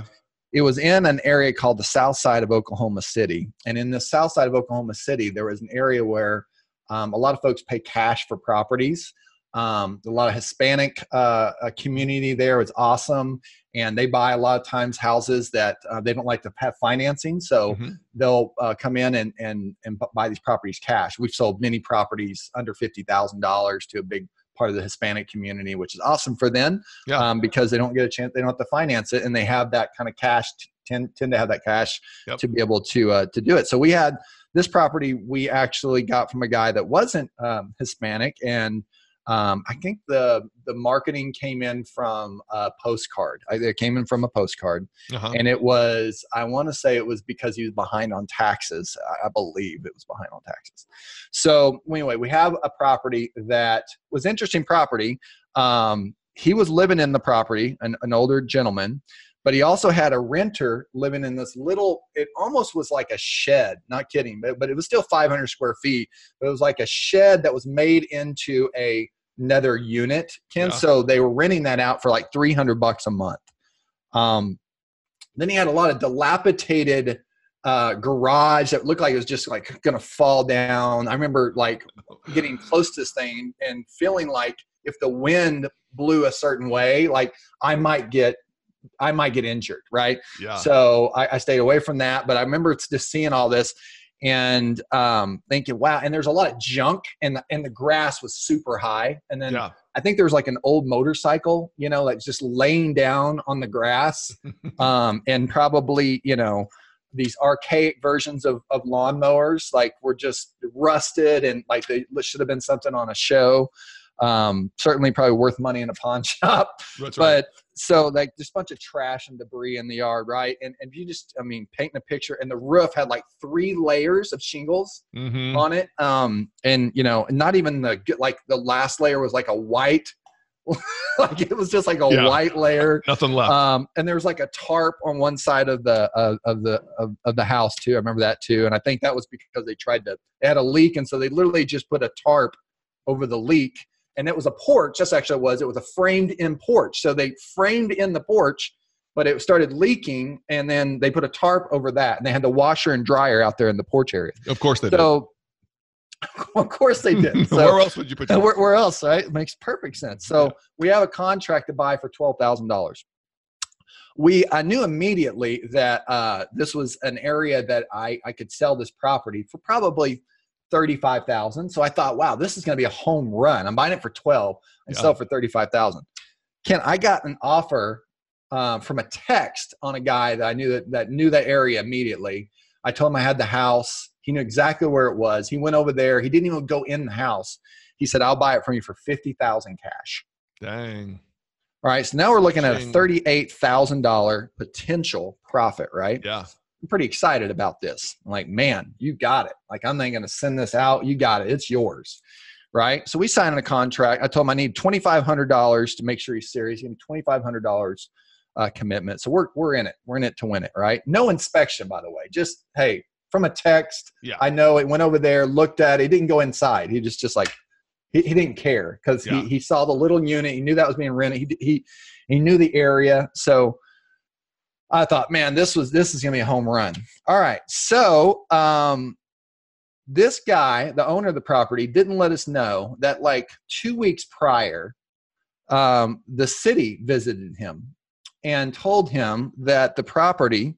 [SPEAKER 3] It was in an area called the South Side of Oklahoma City, and in the South Side of Oklahoma City, there was an area where um, a lot of folks pay cash for properties. Um, a lot of Hispanic uh, community there is awesome, and they buy a lot of times houses that uh, they don't like to have financing, so
[SPEAKER 2] Mhm.
[SPEAKER 3] they'll uh, come in and, and and buy these properties cash. We've sold many properties under fifty thousand dollars to a big part of the Hispanic community, which is awesome for them
[SPEAKER 2] Yeah.
[SPEAKER 3] um, because they don't get a chance, they don't have to finance it, and they have that kind of cash t- tend tend to have that cash
[SPEAKER 2] Yep.
[SPEAKER 3] to be able to uh, to do it. So we had this property we actually got from a guy that wasn't um, Hispanic, and um, I think the the marketing came in from a postcard. I, it came in from a postcard,
[SPEAKER 2] Uh-huh.
[SPEAKER 3] and it was I want to say it was because he was behind on taxes. I, I believe it was behind on taxes. So anyway, we have a property that was interesting property. Um, he was living in the property, an, an older gentleman, but he also had a renter living in this little it almost was like a shed not kidding but, but it was still 500 square feet but it was like a shed that was made into a another unit ken
[SPEAKER 2] Yeah.
[SPEAKER 3] so they were renting that out for like 300 bucks a month um, then he had a lot of dilapidated uh, garage that looked like it was just like gonna fall down i remember like getting close to this thing and feeling like if the wind blew a certain way like i might get i might get injured right
[SPEAKER 2] Yeah.
[SPEAKER 3] so I, I stayed away from that. But I remember just seeing all this and um, thinking, wow. And there's a lot of junk, and the, and the grass was super high. And then
[SPEAKER 2] yeah.
[SPEAKER 3] I think there was like an old motorcycle, you know, like just laying down on the grass, um, and probably you know these archaic versions of, of lawnmowers like were just rusted and like they should have been something on a show um, certainly probably worth money in a pawn shop
[SPEAKER 2] That's right.
[SPEAKER 3] but so like just a bunch of trash and debris in the yard right and, and you just i mean painting a picture and the roof had like three layers of shingles
[SPEAKER 2] Mhm.
[SPEAKER 3] on it um and you know not even the like the last layer was like a white like it was just like a
[SPEAKER 2] Yeah.
[SPEAKER 3] white layer
[SPEAKER 2] Nothing left.
[SPEAKER 3] um and there was like a tarp on one side of the uh, of the of, of the house too i remember that too and i think that was because they tried to they had a leak and so they literally just put a tarp over the leak and it was a porch that's actually it was it was a framed in porch so they framed in the porch but it started leaking and then they put a tarp over that and they had the washer and dryer out there in the porch area
[SPEAKER 2] of course they did.
[SPEAKER 3] so of course they did so
[SPEAKER 2] Where else would you put your
[SPEAKER 3] where, where else, right? It makes perfect sense. So
[SPEAKER 2] Yeah.
[SPEAKER 3] we have a contract to buy for twelve thousand dollars. We I knew immediately that uh, this was an area that I I could sell this property for probably thirty five thousand. So I thought, wow, this is going to be a home run. I'm buying it for twelve and
[SPEAKER 2] Yeah.
[SPEAKER 3] sell for thirty five thousand. Ken, I got an offer uh, from a text on a guy that I knew that, that knew that area immediately. I told him I had the house. He knew exactly where it was. He went over there. He didn't even go in the house. He said, "I'll buy it from you for fifty thousand cash."
[SPEAKER 2] Dang.
[SPEAKER 3] All right. So now we're looking at a
[SPEAKER 2] Dang.
[SPEAKER 3] thirty-eight thousand dollar potential profit. Right.
[SPEAKER 2] Yeah.
[SPEAKER 3] I'm pretty excited about this. I'm like, man, you got it. Like, I'm not going to send this out. You got it. It's yours. Right. So we signed a contract. I told him I need $2,500 to make sure he's serious. Give me $2,500 uh, commitment. So we're, we're in it. We're in it to win it. Right. No inspection, by the way. Just, hey, from a text,
[SPEAKER 2] Yeah.
[SPEAKER 3] I know it went over there, looked at it. He didn't go inside. He just, just like, he, he didn't care because
[SPEAKER 2] Yeah.
[SPEAKER 3] he, he saw the little unit. He knew that was being rented. He, he, he knew the area. So, I thought, man, this was this is gonna be a home run. All right, so um, this guy, the owner of the property, didn't let us know that like two weeks prior, um, the city visited him and told him that the property,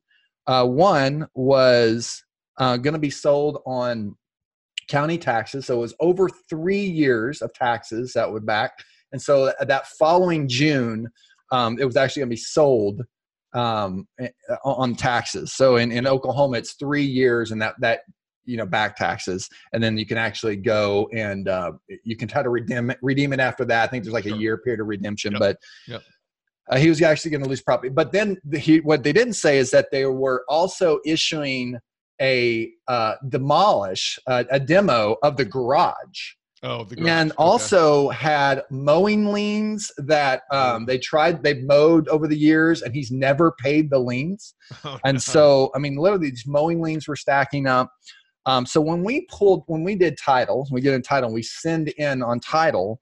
[SPEAKER 3] uh, one was uh, going to be sold on county taxes, so it was over three years of taxes that would back, and so that following June, um, it was actually going to be sold um, eh, on taxes. So in, in Oklahoma, it's three years, and that that you know back taxes, and then you can actually go and uh, you can try to redeem it, redeem it after that. I think there's like
[SPEAKER 2] Sure.
[SPEAKER 3] a year period of redemption,
[SPEAKER 2] Yep.
[SPEAKER 3] but
[SPEAKER 2] Yep.
[SPEAKER 3] uh, he was actually going to lose property. But then the, he, what they didn't say is that they were also issuing a uh, demolish uh, a demo of the garage
[SPEAKER 2] Oh, the garage.
[SPEAKER 3] and
[SPEAKER 2] Okay.
[SPEAKER 3] also had mowing liens that um, they tried they've mowed over the years and he's never paid the liens
[SPEAKER 2] Oh, no.
[SPEAKER 3] and so i mean literally these mowing liens were stacking up um, so when we pulled when we did title we get in title and we send in on title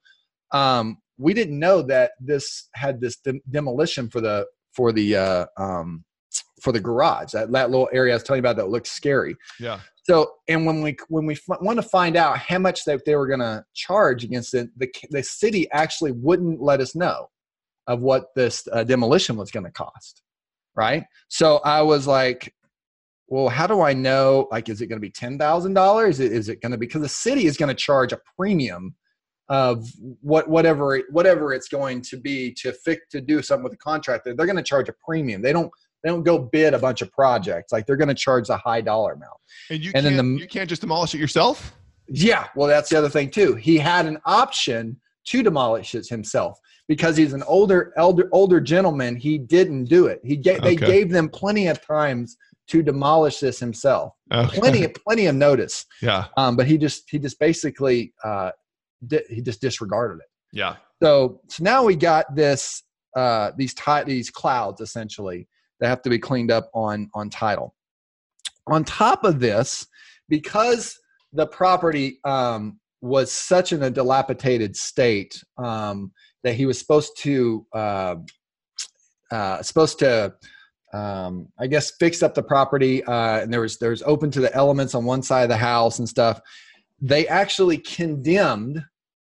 [SPEAKER 3] um, we didn't know that this had this dem- demolition for the for the uh, um, for the garage that, that little area i was telling you about that looks scary
[SPEAKER 2] yeah.
[SPEAKER 3] so, and when we when we f- want to find out how much that they were going to charge against it, the the city actually wouldn't let us know of what this uh, demolition was going to cost, right? So I was like, well, how do I know? Like, is it going to be ten thousand dollars? Is it going to be because the city is going to charge a premium of what whatever whatever it's going to be to fix to do something with the contractor? They're going to charge a premium. They don't they don't go bid a bunch of projects like they're going to charge a high dollar amount.
[SPEAKER 2] And you
[SPEAKER 3] And then
[SPEAKER 2] can't,
[SPEAKER 3] the-
[SPEAKER 2] you can't just demolish it yourself.
[SPEAKER 3] Yeah, well, that's the other thing too. He had an option to demolish it himself because he's an older, elder, older gentleman. He didn't do it. He gave they gave them plenty of times to demolish this himself.
[SPEAKER 2] Okay.
[SPEAKER 3] Plenty, of plenty of notice.
[SPEAKER 2] Yeah.
[SPEAKER 3] Um, but he just he just basically uh, di- he just disregarded it.
[SPEAKER 2] Yeah.
[SPEAKER 3] So so now we got this uh, these ti- these clouds essentially that have to be cleaned up on on title. On top of this, because the property um, was such in a dilapidated state um, that he was supposed to uh, uh, supposed to um, I guess fix up the property uh, and there was there was open to the elements on one side of the house and stuff. They actually condemned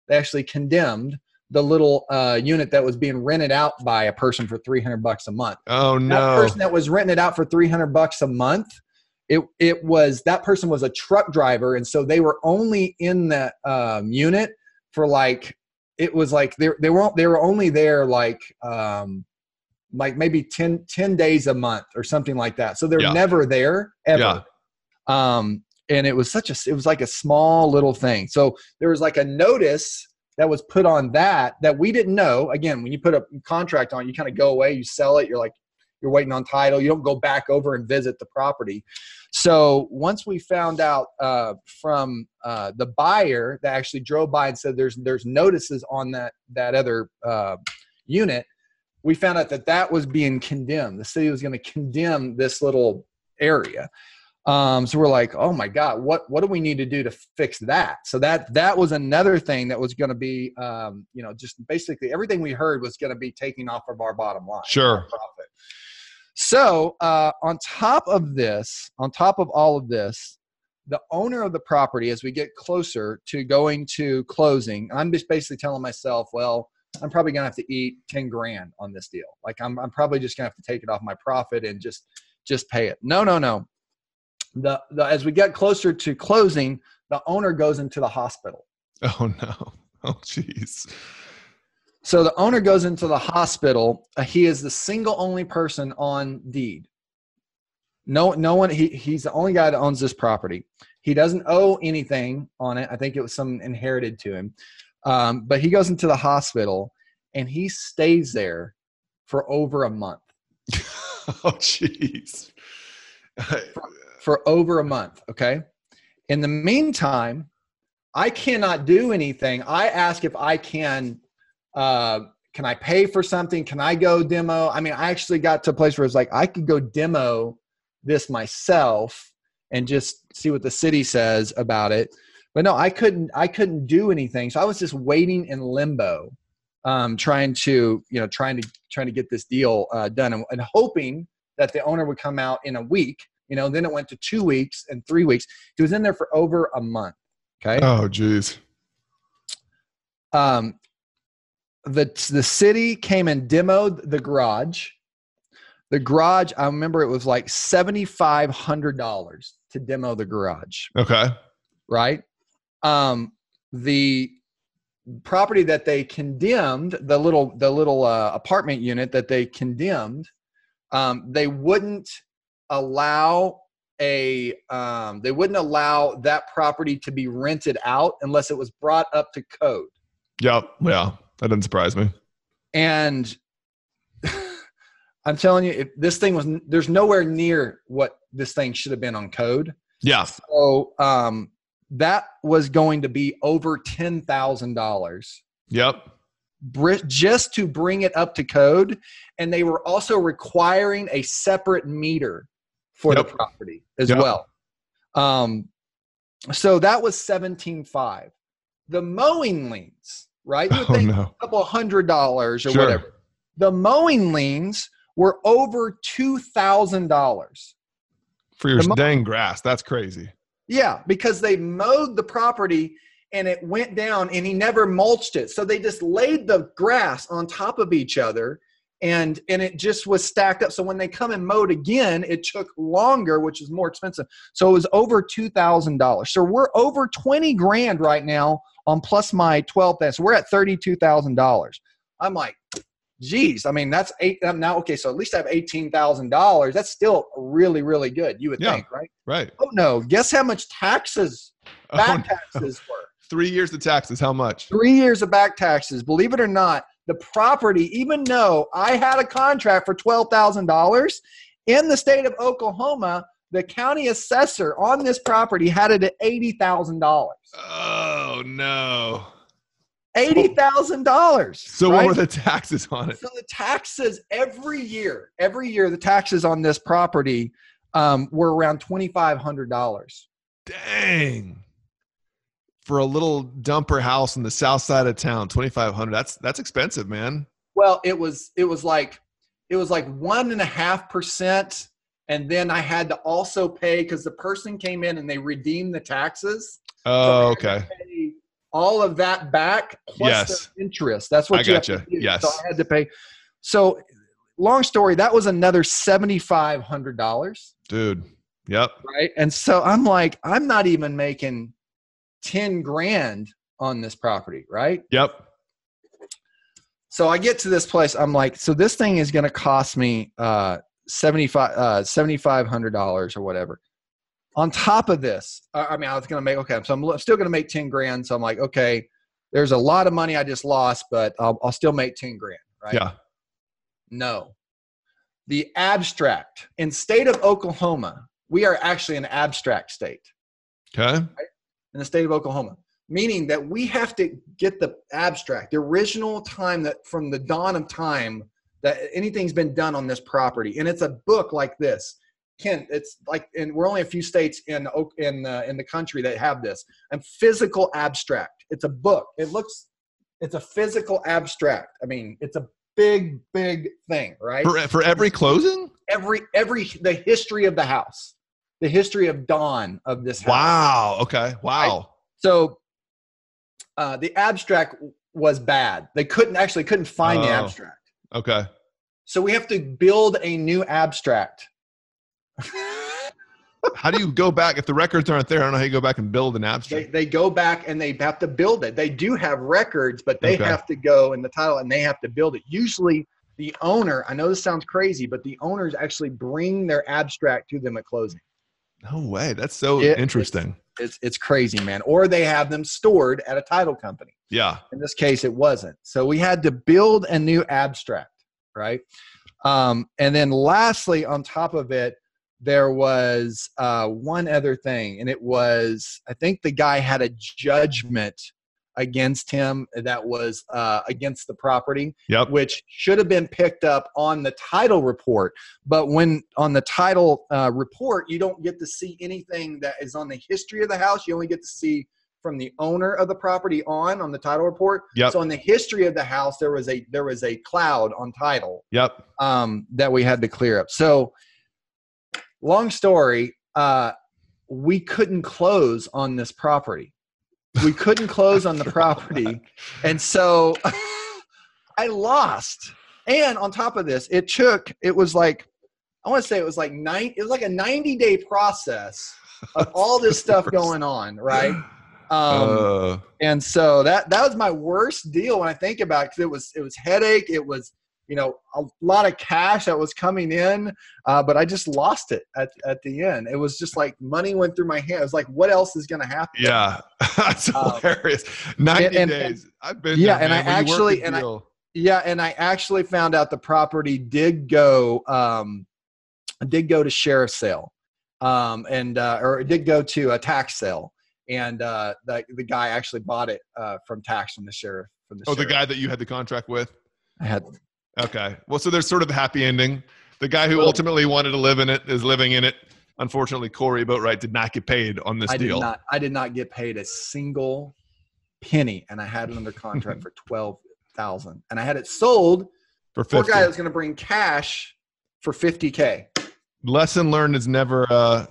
[SPEAKER 3] they actually condemned the little uh, unit that was being rented out by a person for 300 bucks a month.
[SPEAKER 2] Oh
[SPEAKER 3] That
[SPEAKER 2] no.
[SPEAKER 3] person that was renting it out for 300 bucks a month, it it was that person was a truck driver, and so they were only in that um, unit for like it was like they they weren't they were only there like um, like maybe 10, 10 days a month or something like that. So they're
[SPEAKER 2] Yeah.
[SPEAKER 3] never there ever.
[SPEAKER 2] Yeah.
[SPEAKER 3] Um, and it was such a it was like a small little thing. So there was like a notice that was put on that that we didn't know. Again, when you put a contract on, you kind of go away, you sell it, you're like you're waiting on title, you don't go back over and visit the property. So once we found out uh, from uh, the buyer that actually drove by and said there's there's notices on that that other uh, unit, we found out that that was being condemned. The city was going to condemn this little area. Um, so we're like, oh my god, what what do we need to do to fix that? So that that was another thing that was going to be, um, you know, just basically everything we heard was going to be taking off of our bottom line,
[SPEAKER 2] Sure.
[SPEAKER 3] profit. So uh, on top of this, on top of all of this, the owner of the property, as we get closer to going to closing, I'm just basically telling myself, well, I'm probably gonna have to eat 10 grand on this deal. Like I'm, I'm probably just gonna have to take it off my profit and just just pay it. No, no, no. The, the as we get closer to closing, the owner goes into the hospital.
[SPEAKER 2] Oh no. Oh jeez.
[SPEAKER 3] So the owner goes into the hospital. Uh, he is the single only person on deed. No, no one. He, he's the only guy that owns this property. He doesn't owe anything on it. I think it was some inherited to him. Um, but he goes into the hospital and he stays there for over a month.
[SPEAKER 2] oh jeez.
[SPEAKER 3] For over a month. Okay. In the meantime, I cannot do anything. I ask if I can. Uh, can I pay for something? Can I go demo? I mean, I actually got to a place where it's like I could go demo this myself and just see what the city says about it. But no, I couldn't. I couldn't do anything. So I was just waiting in limbo, um, trying to you know trying to trying to get this deal uh, done and, and hoping that the owner would come out in a week you know then it went to two weeks and three weeks he was in there for over a month okay
[SPEAKER 2] Oh jeez.
[SPEAKER 3] um the the city came and demoed the garage the garage i remember it was like $7500 to demo the garage
[SPEAKER 2] Okay.
[SPEAKER 3] right um the property that they condemned the little the little uh, apartment unit that they condemned um, they wouldn't allow a um, they wouldn't allow that property to be rented out unless it was brought up to code
[SPEAKER 2] Yep. Yeah. That didn't surprise me.
[SPEAKER 3] and i'm telling you if this thing was there's nowhere near what this thing should have been on code
[SPEAKER 2] Yeah.
[SPEAKER 3] so um, that was going to be over $10000
[SPEAKER 2] Yep.
[SPEAKER 3] just to bring it up to code and they were also requiring a separate meter for
[SPEAKER 2] Yep.
[SPEAKER 3] the property as
[SPEAKER 2] Yep.
[SPEAKER 3] well um, so that was 17.5 the mowing liens right you
[SPEAKER 2] Oh no.
[SPEAKER 3] a couple hundred dollars or
[SPEAKER 2] Sure.
[SPEAKER 3] whatever the mowing liens were over $2000
[SPEAKER 2] For your
[SPEAKER 3] The
[SPEAKER 2] dang grass. That's crazy.
[SPEAKER 3] Yeah, because they mowed the property and it went down and he never mulched it. So they just laid the grass on top of each other and and it just was stacked up. So when they come and mowed again, it took longer, which is more expensive. So it was over two thousand dollars. So we're over twenty grand right now on plus my twelve thousand. So we're at thirty-two thousand dollars. I'm like, geez, I mean that's eight I'm now okay. So at least I have eighteen thousand dollars. That's still really, really good, you would
[SPEAKER 2] Yeah.
[SPEAKER 3] think, right?
[SPEAKER 2] Right.
[SPEAKER 3] Oh no! Guess how much taxes,
[SPEAKER 2] Oh,
[SPEAKER 3] back
[SPEAKER 2] no.
[SPEAKER 3] taxes were?
[SPEAKER 2] Three years of taxes. How much?
[SPEAKER 3] Three years of back taxes. Believe it or not, the property, even though I had a contract for twelve thousand dollars in the state of Oklahoma, the county assessor on this property had it at eighty thousand dollars.
[SPEAKER 2] Oh no.
[SPEAKER 3] eighty thousand dollars.
[SPEAKER 2] So what were the taxes on it?
[SPEAKER 3] So the taxes every year, every year, the taxes on this property um, were around twenty five hundred dollars.
[SPEAKER 2] Dang. For a little dumper house in the south side of town, twenty five hundred. That's that's expensive, man.
[SPEAKER 3] Well, it was it was like it was like one and a half percent, and then I had to also pay because the person came in and they redeemed the taxes.
[SPEAKER 2] Oh, okay.
[SPEAKER 3] All of that back plus
[SPEAKER 2] yes.
[SPEAKER 3] the interest. That's what
[SPEAKER 2] I
[SPEAKER 3] you
[SPEAKER 2] got
[SPEAKER 3] have
[SPEAKER 2] you.
[SPEAKER 3] to do.
[SPEAKER 2] Yes.
[SPEAKER 3] So I had to pay. So, long story. That was another seventy five hundred dollars.
[SPEAKER 2] Dude. Yep.
[SPEAKER 3] Right. And so I'm like, I'm not even making ten grand on this property. Right.
[SPEAKER 2] Yep.
[SPEAKER 3] So I get to this place. I'm like, so this thing is going to cost me uh, 75 uh, $7,500 or whatever. On top of this, I I mean, I was going to make, okay, so I'm still going to make 10 grand. So I'm like, okay, there's a lot of money I just lost, but I'll, I'll still make 10 grand, right?
[SPEAKER 2] Yeah.
[SPEAKER 3] No. The abstract in state of Oklahoma, we are actually an abstract state
[SPEAKER 2] Okay.
[SPEAKER 3] In the state of Oklahoma, meaning that we have to get the abstract, the original time that from the dawn of time that anything's been done on this property, and it's a book like this. Ken, it's like, and we're only a few states in in uh, in the country that have this. And physical abstract. It's a book. It looks, it's a physical abstract. I mean, it's a big, big thing, right?
[SPEAKER 2] For for every closing?
[SPEAKER 3] Every every the history of the house, the history of dawn of this house.
[SPEAKER 2] Wow. Okay. Wow.
[SPEAKER 3] So uh, the abstract was bad. They couldn't actually couldn't find the
[SPEAKER 2] Oh.
[SPEAKER 3] abstract.
[SPEAKER 2] Okay.
[SPEAKER 3] So we have to build a new abstract.
[SPEAKER 2] How do you go back if the records aren't there? I don't know how you go back and build an
[SPEAKER 3] They,
[SPEAKER 2] abstract.
[SPEAKER 3] they go back and they have to build it. They do have records, but they
[SPEAKER 2] Okay.
[SPEAKER 3] have to go in the title and they have to build it. Usually, the owner. I know this sounds crazy, but the owners actually bring their abstract to them at closing.
[SPEAKER 2] No way. That's so
[SPEAKER 3] It-
[SPEAKER 2] interesting.
[SPEAKER 3] It's it's crazy, man. Or they have them stored at a title company.
[SPEAKER 2] Yeah.
[SPEAKER 3] In this case, it wasn't. So we had to build a new abstract, right? Um, and then lastly, on top of it, there was uh, one other thing, and it was I think the guy had a judgment against him that was uh, against the property,
[SPEAKER 2] Yep.
[SPEAKER 3] which should have been picked up on the title report. But when on the title uh, report, you don't get to see anything that is on the history of the house. You only get to see from the owner of the property on on the title report.
[SPEAKER 2] Yep.
[SPEAKER 3] So in the history of the house, there was a there was a cloud on title
[SPEAKER 2] Yep.
[SPEAKER 3] um, that we had to clear up. So, long story, uh, we couldn't close on this property. We couldn't close on the property, and so I lost. And on top of this, it took. It was like I want to say it was like nine. It was like a ninety day process of all this stuff going on, right? Um,
[SPEAKER 2] uh,
[SPEAKER 3] and so that that was my worst deal when I think about it because it was it was headache. It was you know a lot of cash that was coming in, uh, but I just lost it at at the end. It was just like money went through my hand. It was like, what else is going to happen?
[SPEAKER 2] yeah. That's
[SPEAKER 3] Um,
[SPEAKER 2] hilarious. 90
[SPEAKER 3] and- and-
[SPEAKER 2] days. I've been
[SPEAKER 3] Yeah,
[SPEAKER 2] there,
[SPEAKER 3] and I.
[SPEAKER 2] When
[SPEAKER 3] actually- and I- Yeah, and I actually found out the property did go um, did go to sheriff's sale, um, and uh, or it did go to a tax sale, and uh, the the guy actually bought it uh, from tax from the sheriff from the
[SPEAKER 2] Oh, the guy that you had the contract with?
[SPEAKER 3] I had
[SPEAKER 2] Okay. Well, so there's sort of a happy ending. The guy who
[SPEAKER 3] Well-
[SPEAKER 2] ultimately wanted to live in it is living in it. Unfortunately, Cory Boatright did not get paid on this
[SPEAKER 3] I
[SPEAKER 2] deal.
[SPEAKER 3] did not. I did not get paid a single penny, and I had it under contract for twelve thousand, and I had it sold.
[SPEAKER 2] For
[SPEAKER 3] Poor
[SPEAKER 2] 50.
[SPEAKER 3] guy was going to bring cash for fifty k.
[SPEAKER 2] Lesson learned is never uh,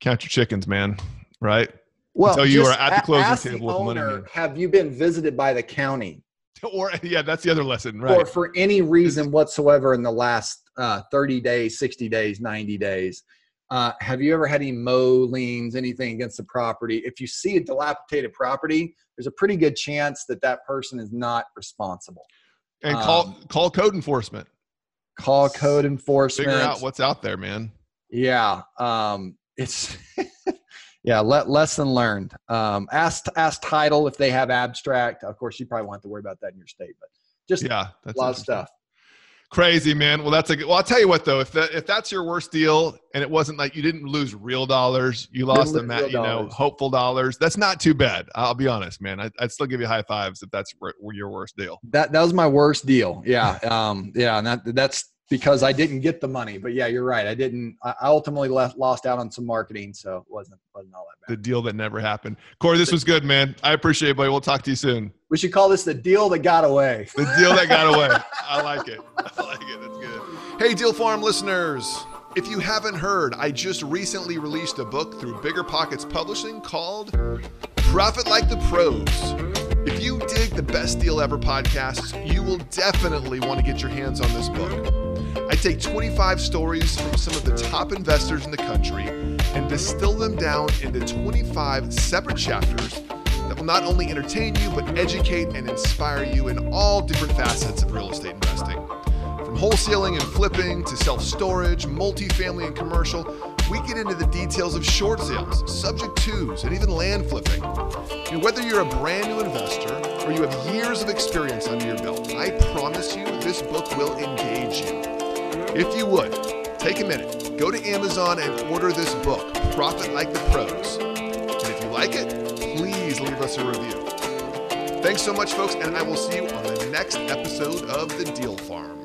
[SPEAKER 2] count your chickens, man. Right?
[SPEAKER 3] Well,
[SPEAKER 2] Until you are at the closing table with money
[SPEAKER 3] owner. Have you been visited by the county,
[SPEAKER 2] Or yeah, that's the other lesson, right?
[SPEAKER 3] or for any reason whatsoever in the last uh, thirty days, sixty days, ninety days? Uh, have you ever had any mow liens, anything against the property? If you see a dilapidated property, there's a pretty good chance that that person is not responsible.
[SPEAKER 2] And call
[SPEAKER 3] um,
[SPEAKER 2] call code enforcement.
[SPEAKER 3] call code enforcement.
[SPEAKER 2] Figure out what's out there, man.
[SPEAKER 3] yeah, um, it's yeah. Let lesson learned. Um, ask ask title if they have abstract. Of course, you probably won't have to worry about that in your state, but just
[SPEAKER 2] Yeah, that's
[SPEAKER 3] a lot of stuff.
[SPEAKER 2] Crazy man. Well, that's a good. Well, I'll tell you what though, if that, if that's your worst deal, and it wasn't like you didn't lose real dollars, you lost them, at, you know, dollars. hopeful dollars. That's not too bad. I'll be honest, man. I, would still give you high fives if that's your worst deal.
[SPEAKER 3] That that was my worst deal. Yeah, um, yeah, and that that's because I didn't get the money. But yeah, you're right. I didn't. I ultimately left, lost out on some marketing, so it wasn't wasn't all that
[SPEAKER 2] bad. The deal that never happened. Cory, this was good, man. I appreciate it, buddy. We'll talk to you soon.
[SPEAKER 3] We should call this the deal that got away.
[SPEAKER 2] The deal that got away. I like it. I like it. That's good. Hey, Deal Farm listeners. If you haven't heard, I just recently released a book through BiggerPockets Publishing called Profit Like the Pros. If you dig the Best Deal Ever podcasts, you will definitely want to get your hands on this book. I take 25 stories from some of the top investors in the country and distill them down into 25 separate chapters that will not only entertain you, but educate and inspire you in all different facets of real estate investing. From wholesaling and flipping to self storage, multifamily and commercial, we get into the details of short sales, subject twos, and even land flipping. And whether you're a brand new investor or you have years of experience under your belt, I promise you this book will engage you. If you would, take a minute, go to Amazon and order this book, Profit Like the Pros. And if you like it, please leave us a review. Thanks so much, folks, and I will see you on the next episode of The Deal Farm.